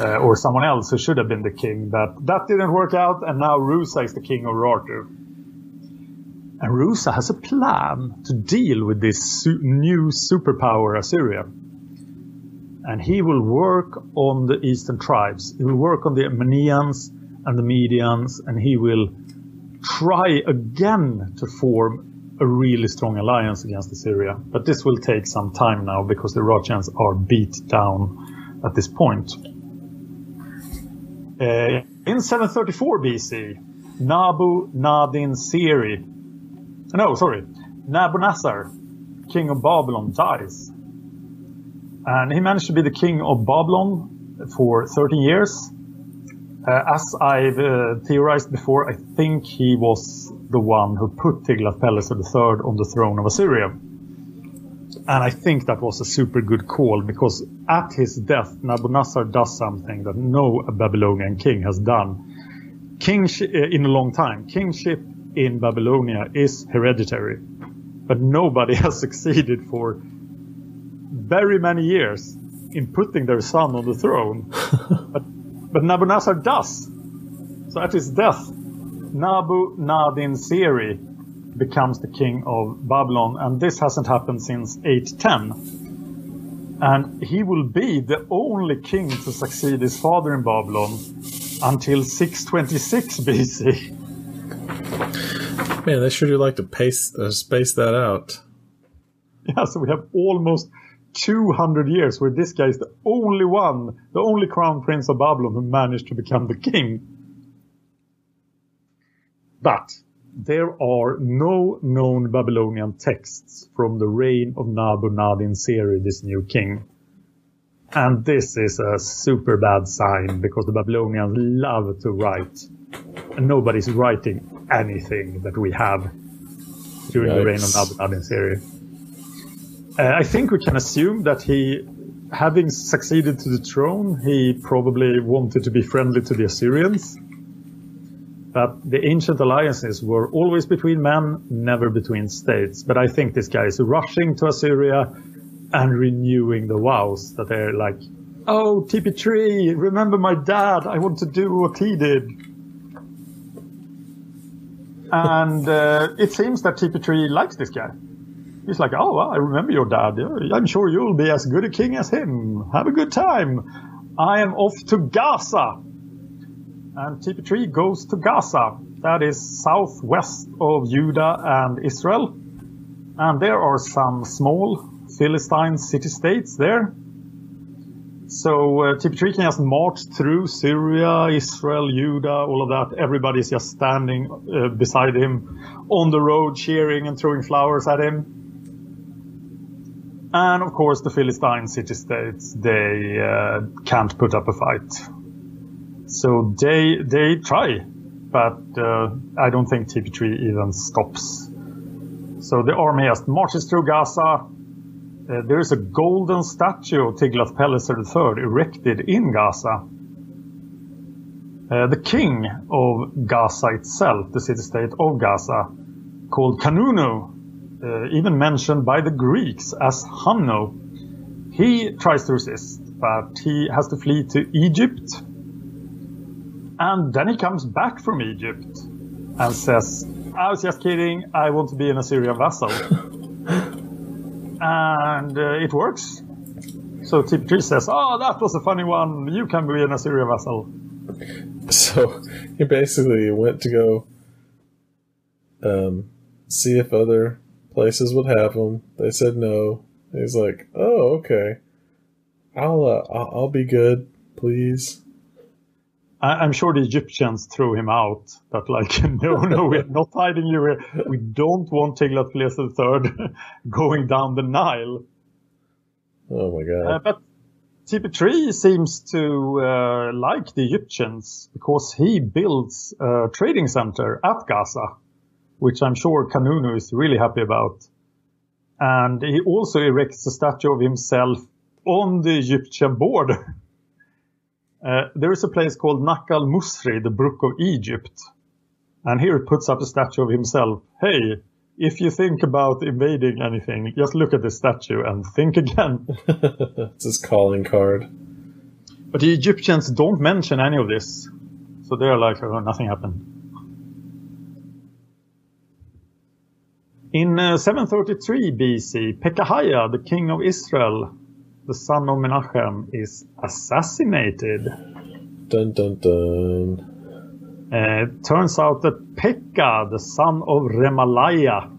uh, or someone else who should have been the king. But that didn't work out, and now Rusa is the king of Urartu. And Rusa has a plan to deal with this su- new superpower Assyria. And he will work on the eastern tribes. He will work on the Mannaeans and the Medians, and he will try again to form a really strong alliance against Assyria. But this will take some time now because the Rajans are beat down at this point. Uh, in 734 BC, Nabu Nadin Siri no, sorry. Nabonassar, king of Babylon, dies. And he managed to be the king of Babylon for 13 years. Uh, as I've uh, theorized before, I think he was the one who put Tiglath-Pileser III on the throne of Assyria. And I think that was a super good call because at his death, Nabonassar does something that no Babylonian king has done kingship uh, in a long time. Kingship in Babylonia is hereditary, but nobody has succeeded for very many years in putting their son on the throne. but, Nabonassar does. So at his death, Nabu Nadin Seri becomes the king of Babylon, and this hasn't happened since 810. And he will be the only king to succeed his father in Babylon until 626 BC.
Man, they sure do like to pace, uh, space that out.
Yeah, so we have almost 200 years where this guy is the only one, the only crown prince of Babylon who managed to become the king. But there are no known Babylonian texts from the reign of Nabu Nadin Seri, this new king. And this is a super bad sign because the Babylonians love to write. And nobody's writing anything that we have during the reign of
Yikes.
Uh, I think we can assume that he, having succeeded to the throne, he probably wanted to be friendly to the Assyrians. But the ancient alliances were always between men, never between states. But I think this guy is rushing to Assyria and renewing the vows that they're like, oh, TP3, remember my dad. I want to do what he did. And uh, it seems that TP3 likes this guy. He's like, oh, well, I remember your dad. I'm sure you'll be as good a king as him. Have a good time. I am off to Gaza. And TP3 goes to Gaza. that is southwest of Judah and Israel. And there are some small Philistine city-states there. So uh, TP3 can just march through Syria, Israel, Judah, all of that. Everybody's just standing uh, beside him on the road, cheering and throwing flowers at him. And of course, the Philistine city-states, they uh, can't put up a fight. So they they try, but uh, I don't think TP3 even stops. So the army just marches through Gaza. Uh, there is a golden statue of Tiglath-Pileser III erected in Gaza. Uh, the king of Gaza itself, the city-state of Gaza, called Hanunu, uh, even mentioned by the Greeks as Hanno, he tries to resist, but he has to flee to Egypt. And then he comes back from Egypt and says, I was just kidding, I want to be an Assyrian vassal. and uh, it works. So TP3 says, Oh, that was a funny one, you can be an Assyrian vassal.
So he basically went to go um, see if other places would have him. They said no. He's like, "Oh, okay. I'll uh, I'll, be good, please."
I- I'm sure the Egyptians threw him out. That like, no, no, we're not hiding you here. We don't want Tiglath-Pileser III going down the Nile.
Oh my god!
Uh, but TP3 seems to uh, like the Egyptians because he builds a trading center at Gaza, which I'm sure Hanunu is really happy about. And he also erects a statue of himself on the Egyptian border. Uh, there is a place called Nakal Musri, the Brook of Egypt. And here he puts up a statue of himself. Hey, if you think about invading anything, just look at the statue and think again.
it's his calling card.
But the Egyptians don't mention any of this. So they're like, oh, nothing happened. In uh, 733 BC, Pekahiah, the king of Israel, the son of Menachem, is assassinated.
Dun dun dun.
Uh, it turns out that Pekah, the son of Remaliah,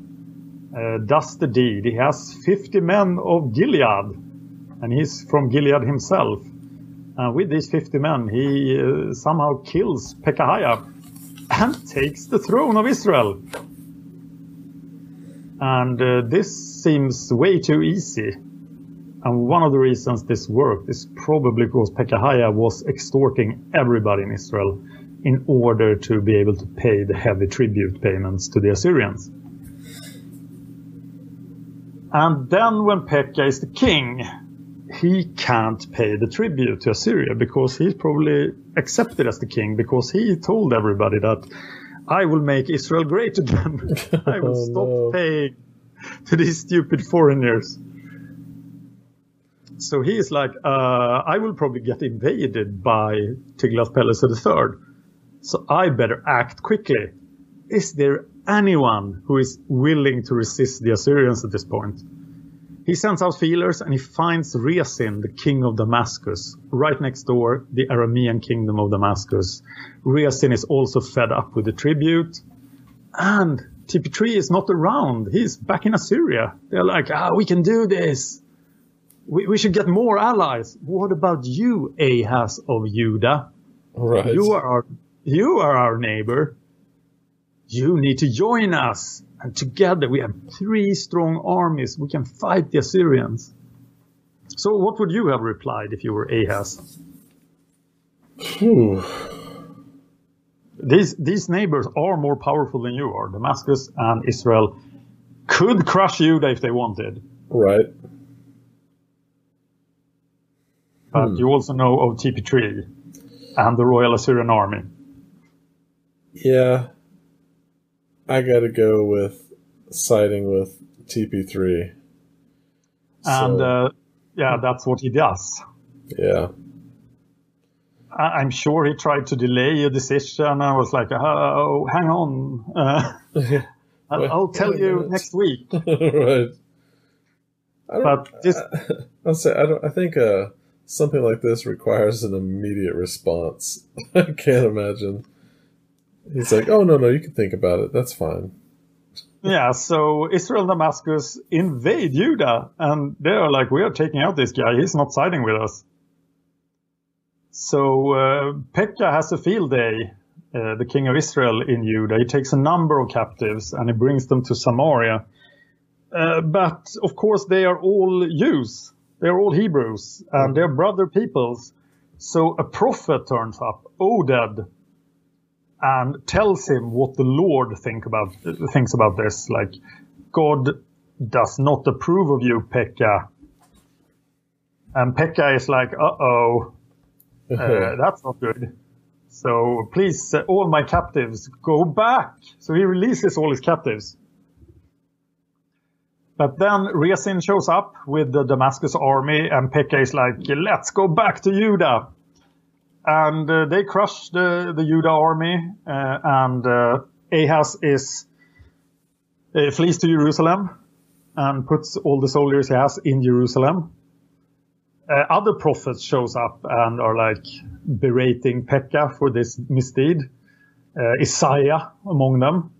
uh, does the deed. He has 50 men of Gilead, and he's from Gilead himself. And with these 50 men, he uh, somehow kills Pekahiah and takes the throne of Israel. And uh, this seems way too easy. And one of the reasons this worked is probably because Pekahiah was extorting everybody in Israel in order to be able to pay the heavy tribute payments to the Assyrians. And then when Pekah is the king, he can't pay the tribute to Assyria because he's probably accepted as the king because he told everybody that I will make Israel great again. I will
Oh,
stop
no.
paying to these stupid foreigners. So he is like, uh, I will probably get invaded by Tiglath-Pileser III. So I better act quickly. Is there anyone who is willing to resist the Assyrians at this point? He sends out feelers and he finds Rezin, the king of Damascus, right next door, the Aramean kingdom of Damascus. Rezin is also fed up with the tribute. And TP3 is not around. He's back in Assyria. They're like, ah, we can do this. We, we should get more allies. What about you, Ahaz of Judah?
Right.
You are our, you are our neighbor. You need to join us. And together we have three strong armies. We can fight the Assyrians. So what would you have replied if you were Ahaz?
Whew.
These, these neighbors are more powerful than you are. Damascus and Israel could crush Judah if they wanted.
Right.
But hmm. you also know of TP3 and the Royal Assyrian Army.
Yeah. I gotta go with siding with TP3.
And
So-
uh, yeah, that's what he does.
Yeah.
I- I'm sure he tried to delay a decision. I was like, oh, hang on. Uh, I'll, I'll tell you next week.
right. I don't,
But this,
I'll say I don't. I think uh, something like this requires an immediate response. I can't imagine He's like, oh no, no, you can think about it. That's fine.
Yeah, so Israel and Damascus invade Judah, and they are like, we are taking out this guy. He's not siding with us. So uh, Pekah has a field day, uh, the king of Israel in Judah. He takes a number of captives and he brings them to Samaria. Uh, but of course, they are all Jews. They are all Hebrews and they're brother peoples. So a prophet turns up, Oded, and tells him what the Lord think about thinks about this. Like, God does not approve of you, Pekah. And Pekah is like, uh oh, uh, that's not good. So please, uh, all my captives, go back. So he releases all his captives. But then Rezin shows up with the Damascus army, and Pekah is like, let's go back to Judah. And uh, they crush the, the Judah army, uh, and uh, Ahaz is uh, flees to Jerusalem and puts all the soldiers he has in Jerusalem. Uh, other prophets shows up and are like berating Pekah for this misdeed. Uh, Isaiah among them.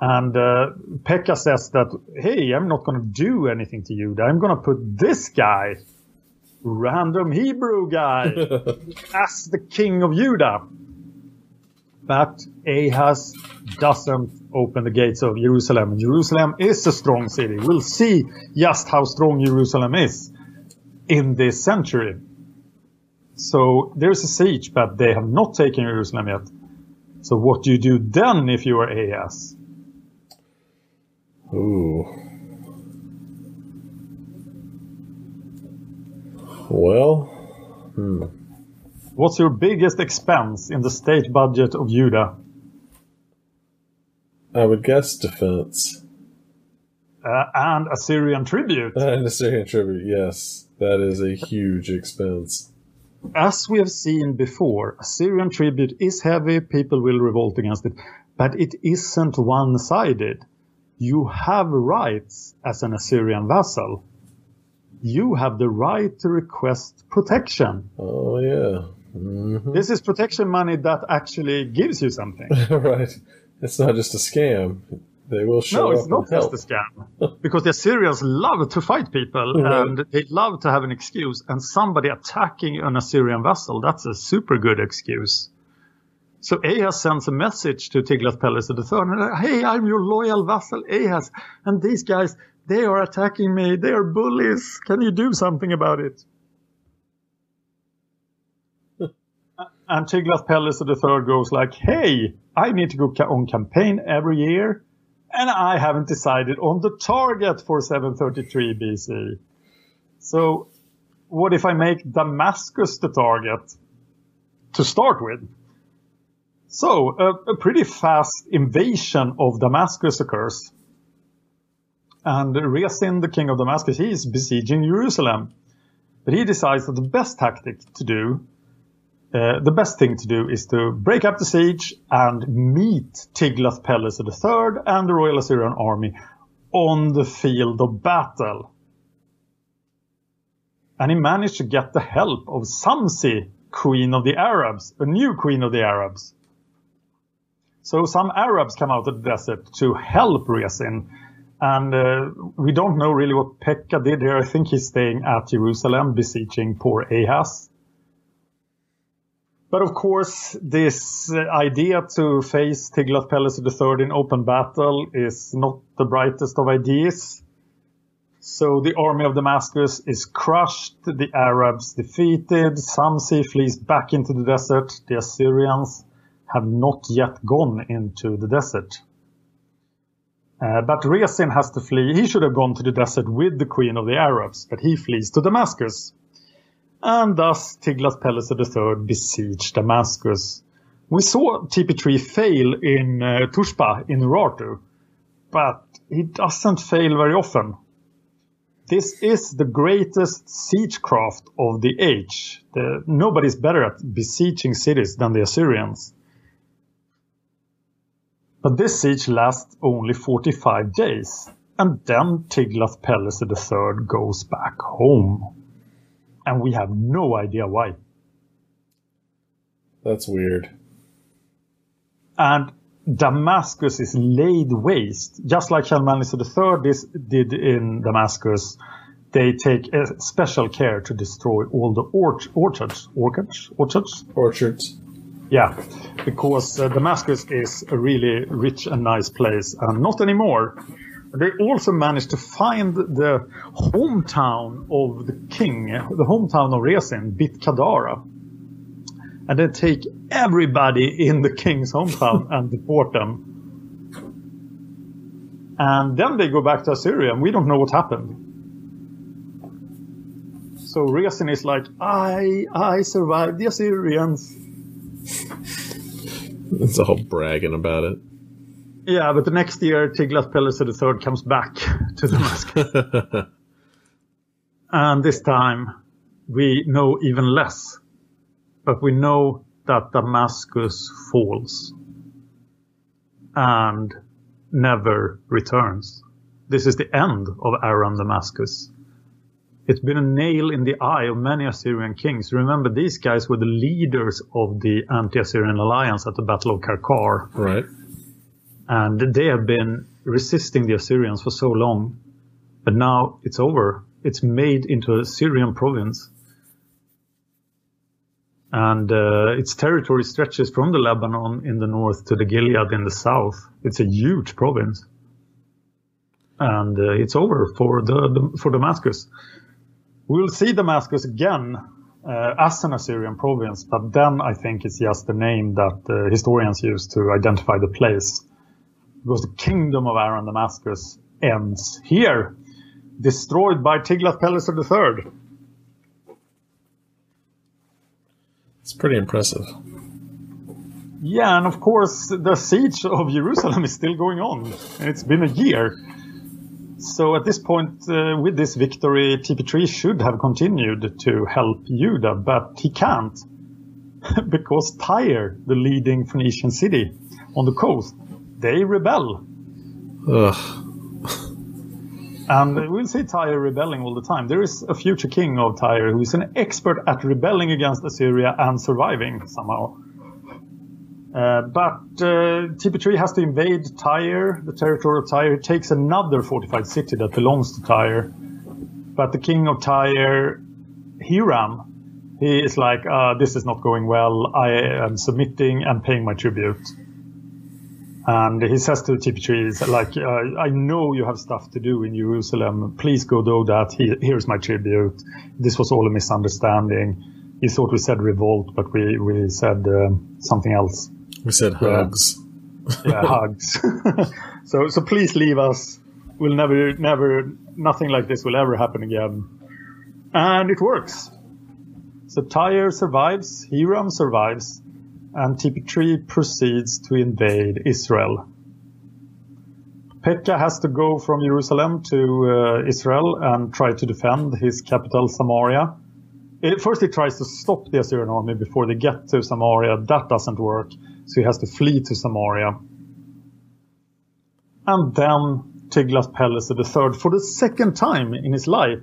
And Pekah says that, hey, I'm not going to do anything to you. I'm going to put this guy, random Hebrew guy, as the king of Judah. But Ahaz doesn't open the gates of Jerusalem. Jerusalem is a strong city. We'll see just how strong Jerusalem is in this century. So there's a siege, but they have not taken Jerusalem yet. So what do you do then if you are Ahaz?
Ooh. Well, hmm.
What's your biggest expense in the state budget of Judah?
I would guess defense.
Uh, and Assyrian tribute.
And Assyrian tribute, yes. That is a huge expense.
As we have seen before, Assyrian tribute is heavy, people will revolt against it, but it isn't one sided. You have rights as an Assyrian vassal. You have the right to request protection.
Oh, yeah. Mm-hmm.
This is protection money that actually gives you something.
right. It's not just a scam. They will show
no, it's
up
not
and help.
just a scam. because the Assyrians love to fight people
Right.
and they love to have an excuse. And somebody attacking an Assyrian vassal, that's a super good excuse. So Ahaz sends a message to Tiglath-Pileser III. and, Hey, I'm your loyal vassal Ahaz. And these guys, they are attacking me. They are bullies. Can you do something about it? and Tiglath-Pileser III goes like, Hey, I need to go on campaign every year and I haven't decided on the target for 733 BC. So, what if I make Damascus the target to start with? So, a pretty fast invasion of Damascus occurs. And Rezin, the king of Damascus, he is besieging Jerusalem. But he decides that the best tactic to do uh, the best thing to do is to break up the siege and meet Tiglath-Pileser III and the Royal Assyrian army on the field of battle. And he managed to get the help of Samsi, queen of the Arabs, a new queen of the Arabs. So some Arabs come out of the desert to help Rezin. And uh, we don't know really what Pekah did here. I think he's staying at Jerusalem, besieging poor Ahaz. But of course, this uh, idea to face Tiglath-Pileser III in open battle is not the brightest of ideas. So the army of Damascus is crushed, the Arabs defeated, Samsi flees back into the desert, the Assyrians have not yet gone into the desert. Uh, but Rezin has to flee. He should have gone to the desert with the queen of the Arabs, but he flees to Damascus and thus Tiglath-Pileser III besieged Damascus. We saw TP3 fail in uh, Tushpa in Urartu, but he doesn't fail very often. This is the greatest siegecraft of the age. The, nobody's better at besieging cities than the Assyrians. But this siege lasts only 45 days, and then Tiglath-Pileser III goes back home and we have no idea why.
That's weird.
and Damascus is laid waste, just like Shalmaneser III did in Damascus. They take special care to destroy all the orch- orchards, orchards, orchards,
Orchards.
Yeah, because uh, Damascus is a really rich and nice place, and not anymore. They also managed to find the hometown of the king, the hometown of Rezin, Bit Kadara. And they take everybody in the king's hometown and deport them. And then they go back to Assyria, and we don't know what happened. So Rezin is like, I, I survived the Assyrians.
It's all bragging about it.
Yeah, but the next year, Tiglath-Pileser III comes back to Damascus. and this time, we know even less. But we know that Damascus falls and never returns. This is the end of Aram Damascus. It's been a nail in the eye of many Assyrian kings. Remember, these guys were the leaders of the anti-Assyrian alliance at the Battle of Karkar.
Right.
And they have been resisting the Assyrians for so long. But now it's over. It's made into a Syrian province. And uh, its territory stretches from the Lebanon in the north to the Gilead in the south. It's a huge province. And uh, it's over for the, the for Damascus. We'll see Damascus again uh, as an Assyrian province, but then I think it's just the name that uh, historians use to identify the place because the kingdom of Aram Damascus ends here, destroyed by Tiglath-Pileser III.
It's pretty impressive.
Yeah, and of course the siege of Jerusalem is still going on, and it's been a year. So at this point, uh, with this victory, TP3 should have continued to help Judah, but he can't because Tyre, the leading Phoenician city on the coast, they rebel.
Ugh.
And we'll see Tyre rebelling all the time. There is a future king of Tyre who is an expert at rebelling against Assyria and surviving somehow. Uh, but uh, TP3 has to invade Tyre, the territory of Tyre. Takes another fortified city that belongs to Tyre. But the king of Tyre, Hiram, he is like, uh, this is not going well. I am submitting and paying my tribute. And he says to TP3, like, uh, I know you have stuff to do in Jerusalem. Please go do that. He, here's my tribute. This was all a misunderstanding. He thought we said revolt, but we, we said um, something else.
We said hugs.
Yeah, hugs. so, so please leave us. We'll never, never, nothing like this will ever happen again. And it works. So Tyre survives, Hiram survives, and TP3 proceeds to invade Israel. Pekah has to go from Jerusalem to uh, Israel and try to defend his capital, Samaria. It, first, he tries to stop the Assyrian army before they get to Samaria. That doesn't work, so he has to flee to Samaria. And then Tiglath-Pileser III, for the second time in his life,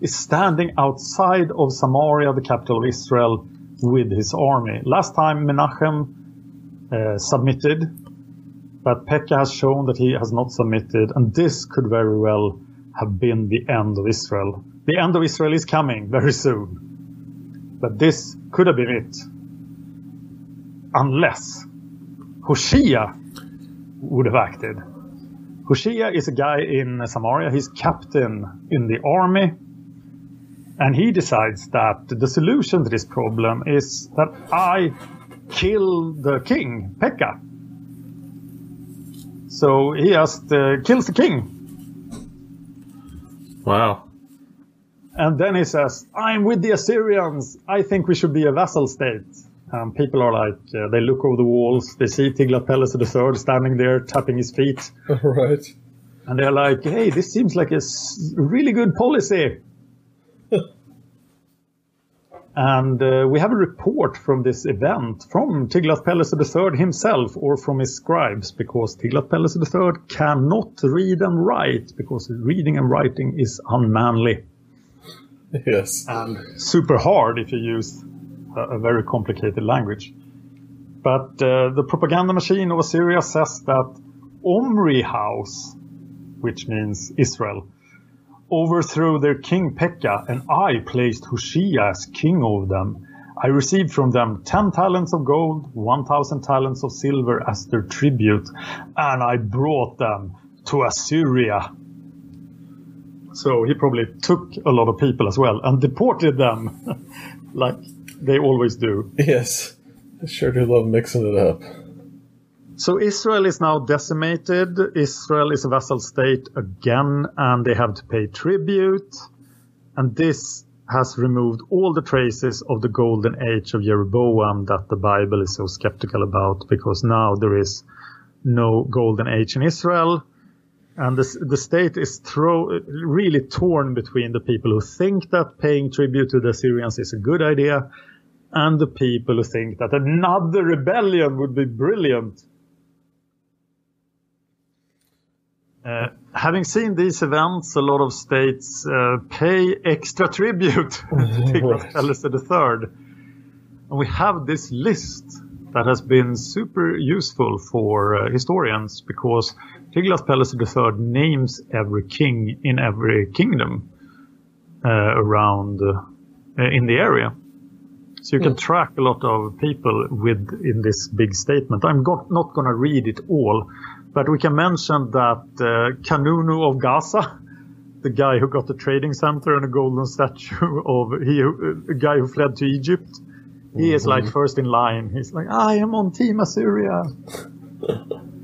is standing outside of Samaria, the capital of Israel, with his army. Last time Menachem uh, submitted, but Pekah has shown that he has not submitted, and this could very well have been the end of Israel. The end of Israel is coming very soon, but this could have been it, unless Hoshea would have acted. Hoshea is a guy in Samaria. He's captain in the army. And he decides that the solution to this problem is that I kill the king, Pekah. So he just uh, kills the king.
Wow.
And then he says, I'm with the Assyrians. I think we should be a vassal state. And people are like, uh, they look over the walls. They see Tiglath-Pileser III standing there, tapping his feet.
right.
And they're like, hey, this seems like a really good policy. And uh, we have a report from this event from Tiglath-Pileser III himself or from his scribes because Tiglath-Pileser III cannot read and write because reading and writing is unmanly.
Yes.
And super hard if you use a, very complicated language. But uh, the propaganda machine of Assyria says that Omri house, which means Israel, overthrew their king Pekah, and I placed Hoshea as king over them. I received from them 10 talents of gold, 1,000 talents of silver as their tribute, and I brought them to Assyria. So he probably took a lot of people as well and deported them, like they always do.
Yes. I sure do love mixing it up.
So Israel is now decimated. Israel is a vassal state again, and they have to pay tribute. And this has removed all the traces of the golden age of Jeroboam that the Bible is so skeptical about, because now there is no golden age in Israel. And the, the state is throw, really torn between the people who think that paying tribute to the Assyrians is a good idea and the people who think that another rebellion would be brilliant. Uh, having seen these events, a lot of states uh, pay extra tribute to Tiglath-Pileser III. And we have this list that has been super useful for uh, historians because Tiglath-Pileser III names every king in every kingdom uh, around uh, in the area. So you can track a lot of people with in this big statement. I'm go- not going to read it all, but we can mention that uh, Hanunu of Gaza, the guy who got the trading center and a golden statue of he, a guy who fled to Egypt, he mm-hmm. is like mm-hmm. first in line. He's like, I am on Team Assyria.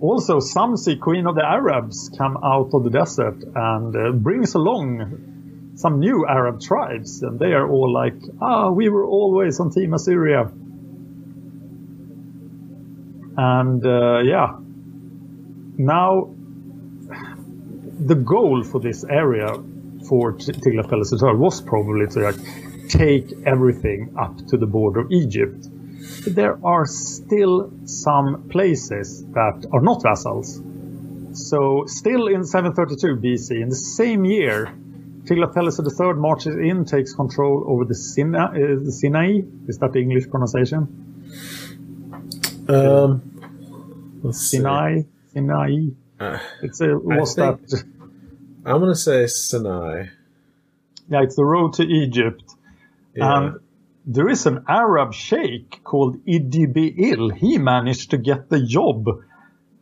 also, Samsi, queen of the Arabs, come out of the desert and uh, brings along some new Arab tribes, and they are all like, ah, we were always on Team Assyria. And uh, yeah, now the goal for this area for Tiglath-Pileser was probably to like, take everything up to the border of Egypt. There are still some places that are not vassals. So, still in 732 BC, in the same year, Tiglath-Pileser III marches in, takes control over the, Sina, uh, the Sinai. Is that the English pronunciation?
Um,
Sinai, Sinai. Uh, it's a what's that?
I'm gonna say Sinai.
Yeah, it's the road to Egypt. Yeah. And there is an Arab sheikh called Idibil. He managed to get the job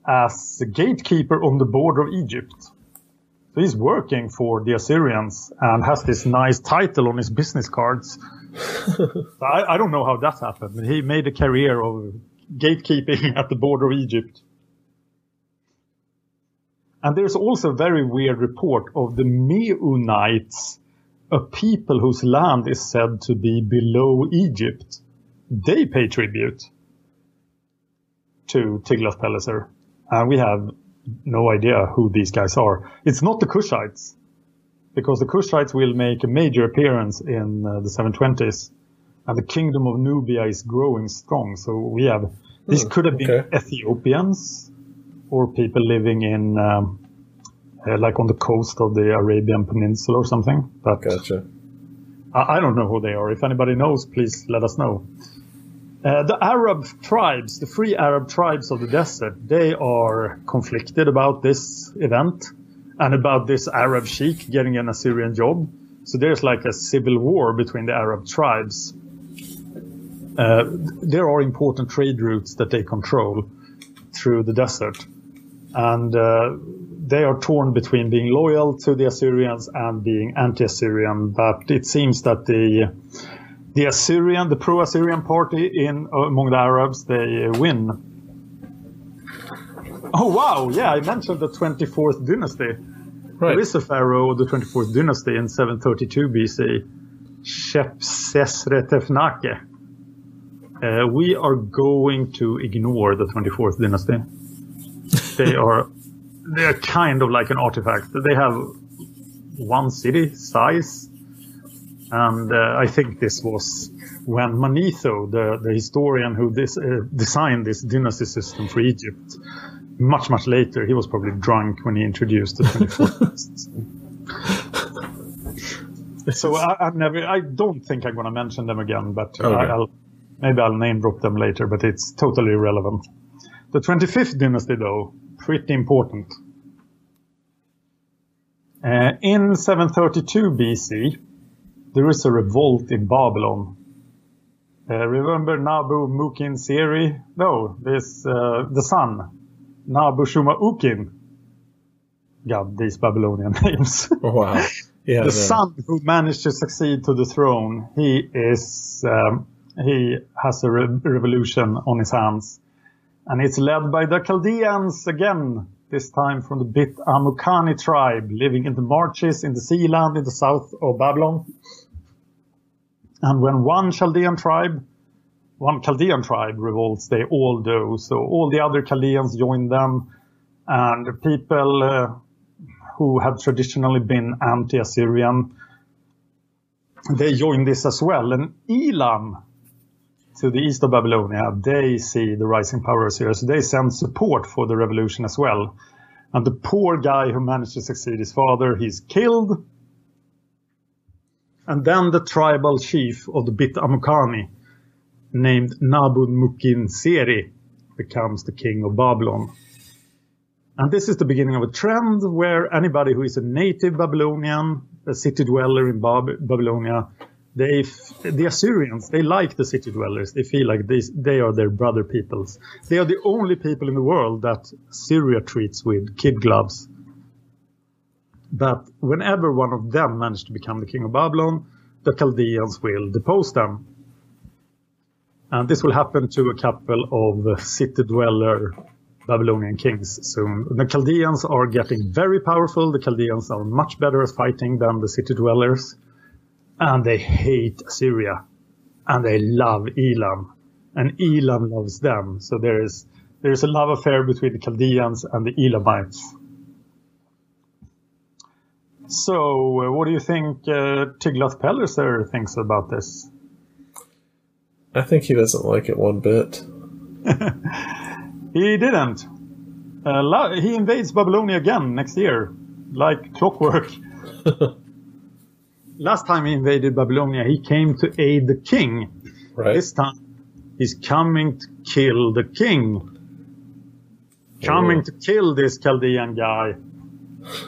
as gatekeeper on the border of Egypt. So he's working for the Assyrians and has this nice title on his business cards. I, I, don't know how that happened. He made a career of gatekeeping at the border of Egypt. And there's also a very weird report of the Meunites, a people whose land is said to be below Egypt. They pay tribute to Tiglath-Pileser. And we have no idea who these guys are. It's not the Kushites, because the Kushites will make a major appearance in uh, the 720s, and the kingdom of Nubia is growing strong. So we have these hmm, could have been okay. Ethiopians or people living in um, uh, like on the coast of the Arabian Peninsula or something. But
gotcha.
I, I don't know who they are. If anybody knows, please let us know. Uh, the Arab tribes, the free Arab tribes of the desert, they are conflicted about this event and about this Arab sheikh getting an Assyrian job. So there's like a civil war between the Arab tribes. Uh, there are important trade routes that they control through the desert. And uh, they are torn between being loyal to the Assyrians and being anti-Assyrian. But it seems that the the Assyrian, the pro-Assyrian party in uh, among the Arabs, they win. Oh wow! Yeah, I mentioned the 24th dynasty. Right. There is a pharaoh of the 24th dynasty in 732 BC, Shepsesretefnake. Uh, we are going to ignore the 24th dynasty. they are they are kind of like an artifact. They have one city size and uh, I think this was when Manetho, the, the historian who this, uh, designed this dynasty system for Egypt, much, much later, he was probably drunk when he introduced the 24th system. so I, have never, I don't think I'm going to mention them again, but uh, okay. I'll, Maybe I'll name drop them later, but it's totally irrelevant. The 25th dynasty, though, pretty important. Uh, in 732 BC, there is a revolt in Babylon. Uh, remember Nabu Mukin Seri? No, this uh, the son, Nabu Shuma Ukin. God, these Babylonian names.
Oh, wow. Yeah,
the son who managed to succeed to the throne, he is um, he has a re- revolution on his hands, and it's led by the Chaldeans again. This time from the Bit Amukani tribe, living in the marches in the sea land in the south of Babylon. And when one Chaldean tribe, one Chaldean tribe revolts, they all do. So all the other Chaldeans join them, and people uh, who have traditionally been anti-Assyrian, they join this as well. And Elam, to the east of Babylonia, they see the rising power of Assyria, so they send support for the revolution as well. And the poor guy who managed to succeed his father, he's killed. And then the tribal chief of the Bit Amukani, named Nabun Mukin Seri, becomes the king of Babylon. And this is the beginning of a trend where anybody who is a native Babylonian, a city dweller in Bab- Babylonia, they, the Assyrians, they like the city dwellers. They feel like these, they are their brother peoples. They are the only people in the world that Syria treats with kid gloves. But whenever one of them managed to become the king of Babylon, the Chaldeans will depose them. And this will happen to a couple of city dweller Babylonian kings soon. The Chaldeans are getting very powerful. The Chaldeans are much better at fighting than the city dwellers. And they hate Assyria. And they love Elam. And Elam loves them. So there is, there is a love affair between the Chaldeans and the Elamites. So, uh, what do you think uh, Tiglath-Pileser thinks about this?
I think he doesn't like it one bit.
He didn't. Uh, he invades Babylonia again next year, like clockwork. Last time he invaded Babylonia, he came to aid the king.
Right.
This time, he's coming to kill the king. Coming
Oh.
to kill this Chaldean guy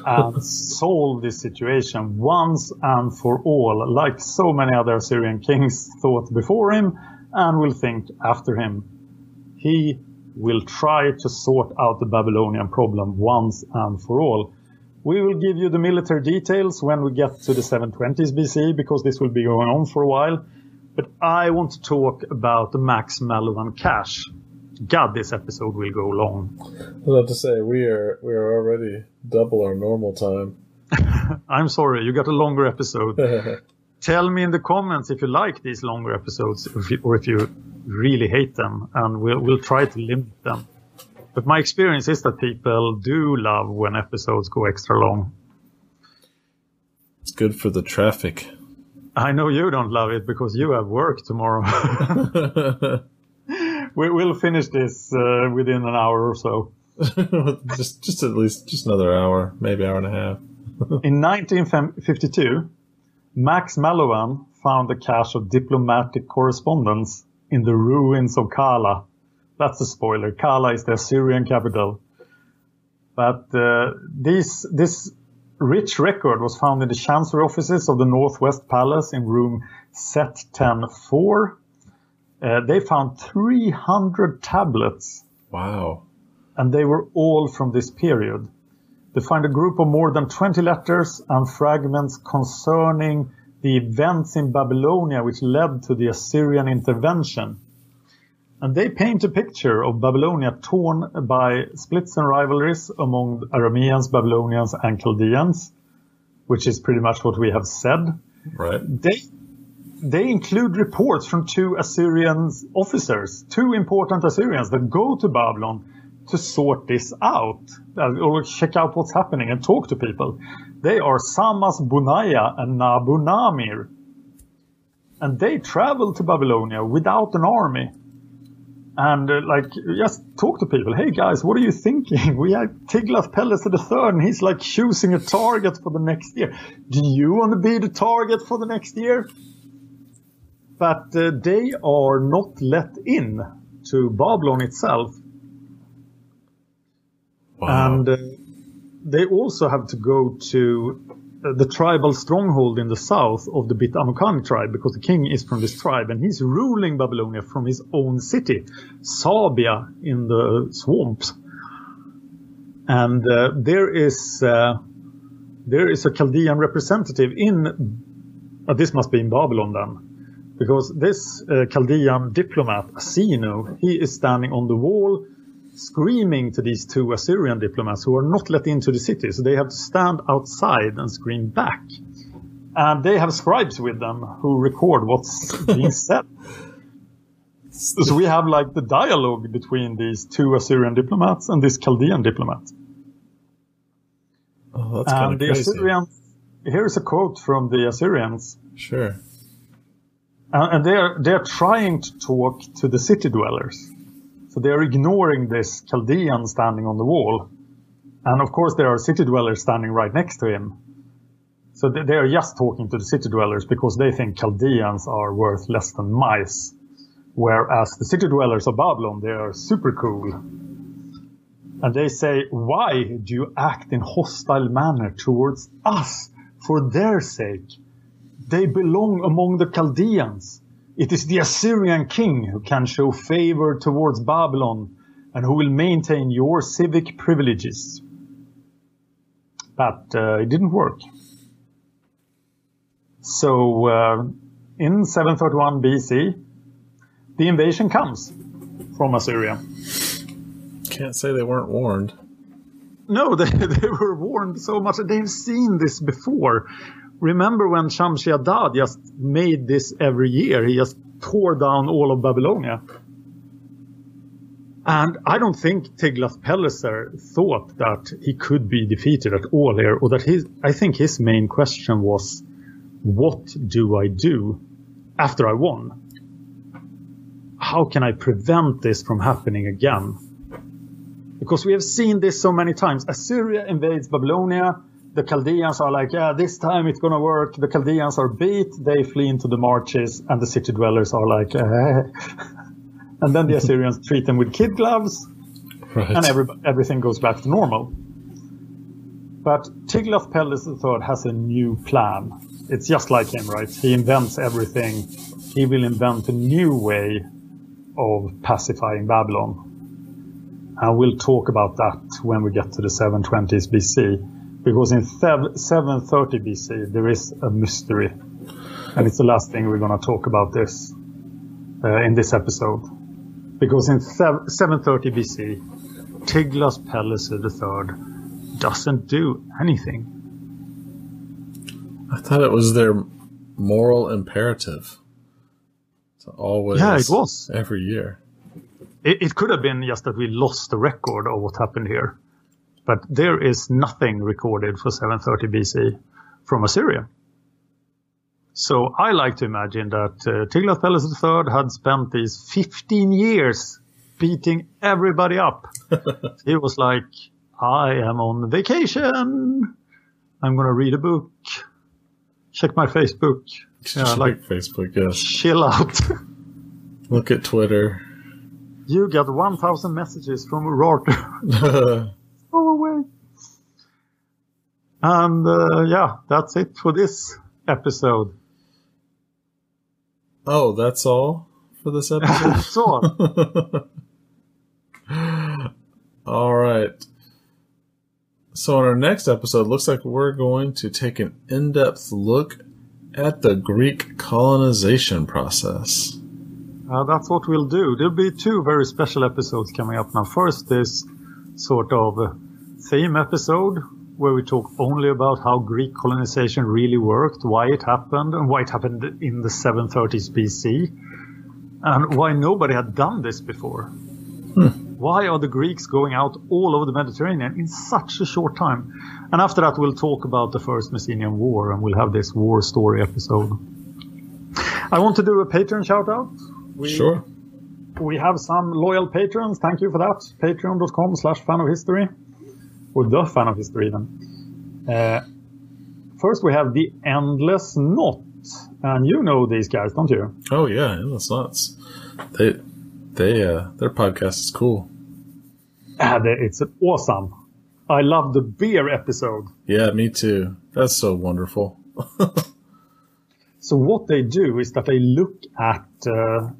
and solve this situation once and for all, like so many other Assyrian kings thought before him and will think after him. He will try to sort out the Babylonian problem once and for all. We will give you the military details when we get to the 720s BC because this will be going on for a while. But I want to talk about the Max Mallowan cache. God, this episode will go long.
I was about to say we are we are already double our normal time.
I'm sorry, you got a longer episode. Tell me in the comments if you like these longer episodes or if you, or if you really hate them, and we'll, we'll try to limit them. But my experience is that people do love when episodes go extra long.
It's good for the traffic.
I know you don't love it because you have work tomorrow. we, we'll finish this uh, within an hour or so.
just just at least just another hour, maybe hour and a half.
In 1952, Max Mallowan found a cache of diplomatic correspondence in the ruins of Kala. That's a spoiler. Kala is the Assyrian capital. But uh, this this rich record was found in the chancery offices of the Northwest Palace in room Set 10-4. Uh, they found 300 tablets
Wow.
and they were all from this period. They find a group of more than 20 letters and fragments concerning the events in Babylonia which led to the Assyrian intervention. And they paint a picture of Babylonia torn by splits and rivalries among Arameans, Babylonians, and Chaldeans, which is pretty much what we have said.
Right.
They they include reports from two Assyrian officers, two important Assyrians that go to Babylon to sort this out uh, or check out what's happening and talk to people. They are Samas Bunaya and Nabu Namir. And they travel to Babylonia without an army. And uh, like, just talk to people. Hey guys, what are you thinking? We have Tiglath-Pileser the third, and he's like choosing a target for the next year. Do you want to be the target for the next year? but uh, they are not let in to Babylon itself.
Wow.
And uh, they also have to go to the tribal stronghold in the south of the Bit Amukani tribe because the king is from this tribe and he's ruling Babylonia from his own city, Sabia, in the swamps. And uh, there is uh, there is a Chaldean representative in. Uh, this must be in Babylon then, because this uh, Chaldean diplomat Asino, he is standing on the wall screaming to these two Assyrian diplomats who are not let into the city. So they have to stand outside and scream back. And they have scribes with them who record what's being said. So we have like the dialogue between these two Assyrian diplomats and this Chaldean diplomat.
oh, that's kind
And
of
the
crazy.
Assyrians, here's a quote from the Assyrians.
Sure.
Uh, and they're they're trying to talk to the city dwellers. So they're ignoring this Chaldean standing on the wall. And of course there are city dwellers standing right next to him. So they- are just talking to the city dwellers because they think Chaldeans are worth less than mice. Whereas the city dwellers of Babylon, they are super cool. And they say, why do you act in hostile manner towards us for their sake? They belong among the Chaldeans. It is the Assyrian king who can show favor towards Babylon and who will maintain your civic privileges. But uh, it didn't work. So uh, in 731 BC, the invasion comes from Assyria.
Can't say they weren't warned.
No, they, they were warned so much. That they've seen this before. Remember when Shamshi Adad just made this every year? He just tore down all of Babylonia. And I don't think Tiglath-Pileser thought that he could be defeated at all here, or that his, I think his main question was, what do I do after I won? How can I prevent this from happening again? Because we have seen this so many times. Assyria invades Babylonia. The Chaldeans are like, yeah, this time it's gonna work. The Chaldeans are beat. They flee into the marches, and the city dwellers are like, eh. and then the Assyrians treat them with kid gloves,
Right.
and every, everything goes back to normal. But Tiglath-Pileser III has a new plan. It's just like him, right? He invents everything. He will invent a new way of pacifying Babylon. And we'll talk about that when we get to the 720s BC. Because in 730 BC, there is a mystery. And it's the last thing we're going to talk about this uh, in this episode. Because in 730 BC, Tiglath-Pileser III doesn't do anything.
I thought it was their moral imperative to always.
Yeah, it was.
every year.
It, it could have been just that we lost the record of what happened here. But there is nothing recorded for 730 BC from Assyria. So I like to imagine that uh, Tiglath-Pileser III had spent these 15 years beating everybody up. he was like, I am on vacation. I'm going to read a book. Check my Facebook. Yeah, like
Facebook, yes.
chill out.
Look at Twitter.
you got 1,000 messages from Urartu. Go away. And uh, yeah, that's it for this episode.
oh, that's all for this episode?
so,
all right. So, in our next episode, looks like we're going to take an in depth look at the Greek colonization process.
uh, that's what we'll do. There'll be two very special episodes coming up now. First, this sort of uh, theme episode where we talk only about how Greek colonization really worked, why it happened, and why it happened in the 730s BC, and why nobody had done this before. Why are the Greeks going out all over the Mediterranean in such a short time? And after that, we'll talk about the First Messenian War, and we'll have this war story episode. I want to do a Patreon shout out. We,
Sure.
We have some loyal patrons. Thank you for that. Patreon.com slash fan of history. Or the fan of history even. Uh, first we have the Endless Knot. and you know these guys, don't you?
Oh yeah, that's nuts. They, they, uh, their podcast is cool.
Ah, they- it's awesome. I love the beer episode.
Yeah, me too. That's so wonderful.
So what they do is that they look at uh,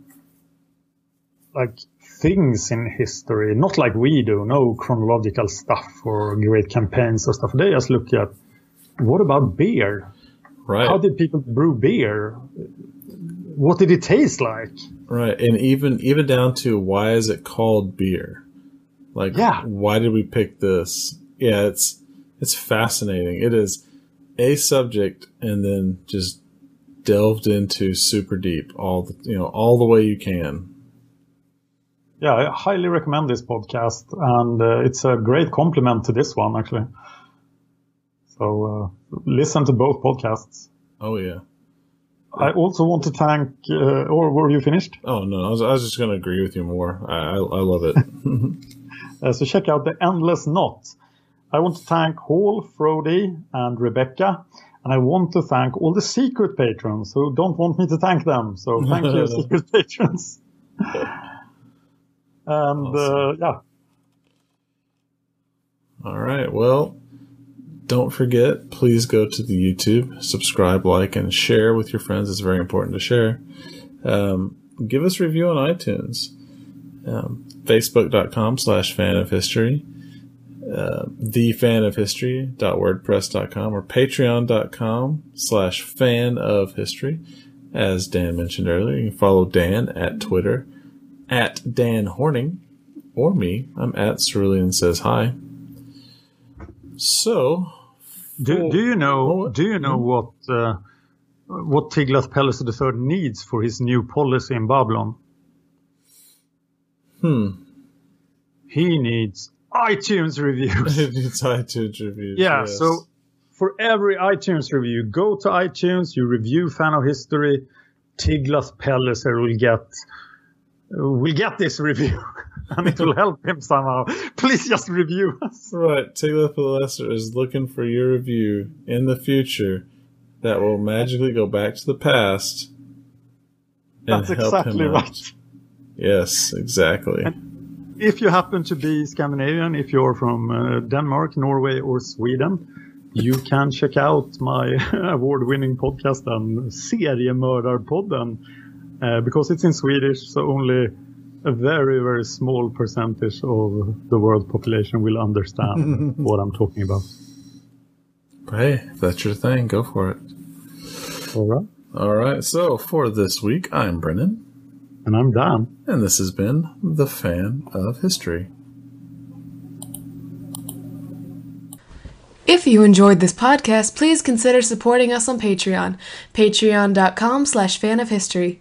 like things in history, not like we do, no chronological stuff or great campaigns or stuff. They just look at what about beer?
Right.
How did people brew beer? What did it taste like?
Right, and even even down to why is it called beer? Like,
Yeah.
why did we pick this? Yeah, it's it's fascinating. It is a subject, and then just delved into super deep, all the you know all the way you can.
Yeah, I highly recommend this podcast, and uh, it's a great complement to this one actually. So uh, listen to both podcasts.
Oh yeah.
I also want to thank, uh, or were you finished?
Oh no, I was, I was just going to agree with you more. I I, I love it.
Uh, so check out the Endless Knot. I want to thank Hall, Frody, and Rebecca. And I want to thank all the secret patrons who don't want me to thank them. So thank you, secret patrons. and uh, yeah,
All right. Well, don't forget, please go to the YouTube, subscribe, like, and share with your friends. It's very important to share. Um, give us a review on iTunes. Um, Facebook.com slash fan of history. Uh, thefanofhistory.wordpress.com or patreon.com slash fan of history. As Dan mentioned earlier, you can follow Dan at Twitter at Dan Hörning or me. I'm at Cerulean Says Hi. So,
do, do you know?
Oh,
Do you know what uh, what Tiglath-Pileser III needs for his new policy in Babylon?
hmm,
He needs iTunes reviews.
it's iTunes reviews.
Yeah,
yes.
so for every iTunes review, go to iTunes, you review Fan of History, Tiglath-Pileser will get will get this review, and it will help him somehow. Please just review us.
right, Tiglath Pileser is looking for your review in the future that will magically go back to the past. and
That's
help
exactly
him out.
right.
Yes, exactly.
If you happen to be Scandinavian, if you're from uh, Denmark, Norway, or Sweden, you can check out my award-winning podcast and Seriemördarpodden uh, because it's in Swedish, so only a very, very small percentage of the world population will understand what I'm talking about.
Hey, if that's your thing, go for it.
All right.
All right, so for this week, I'm Brennan,
And I'm Dan.
and this has been The Fan of History.
If you enjoyed this podcast, please consider supporting us on Patreon. Patreon.com slash fan of history.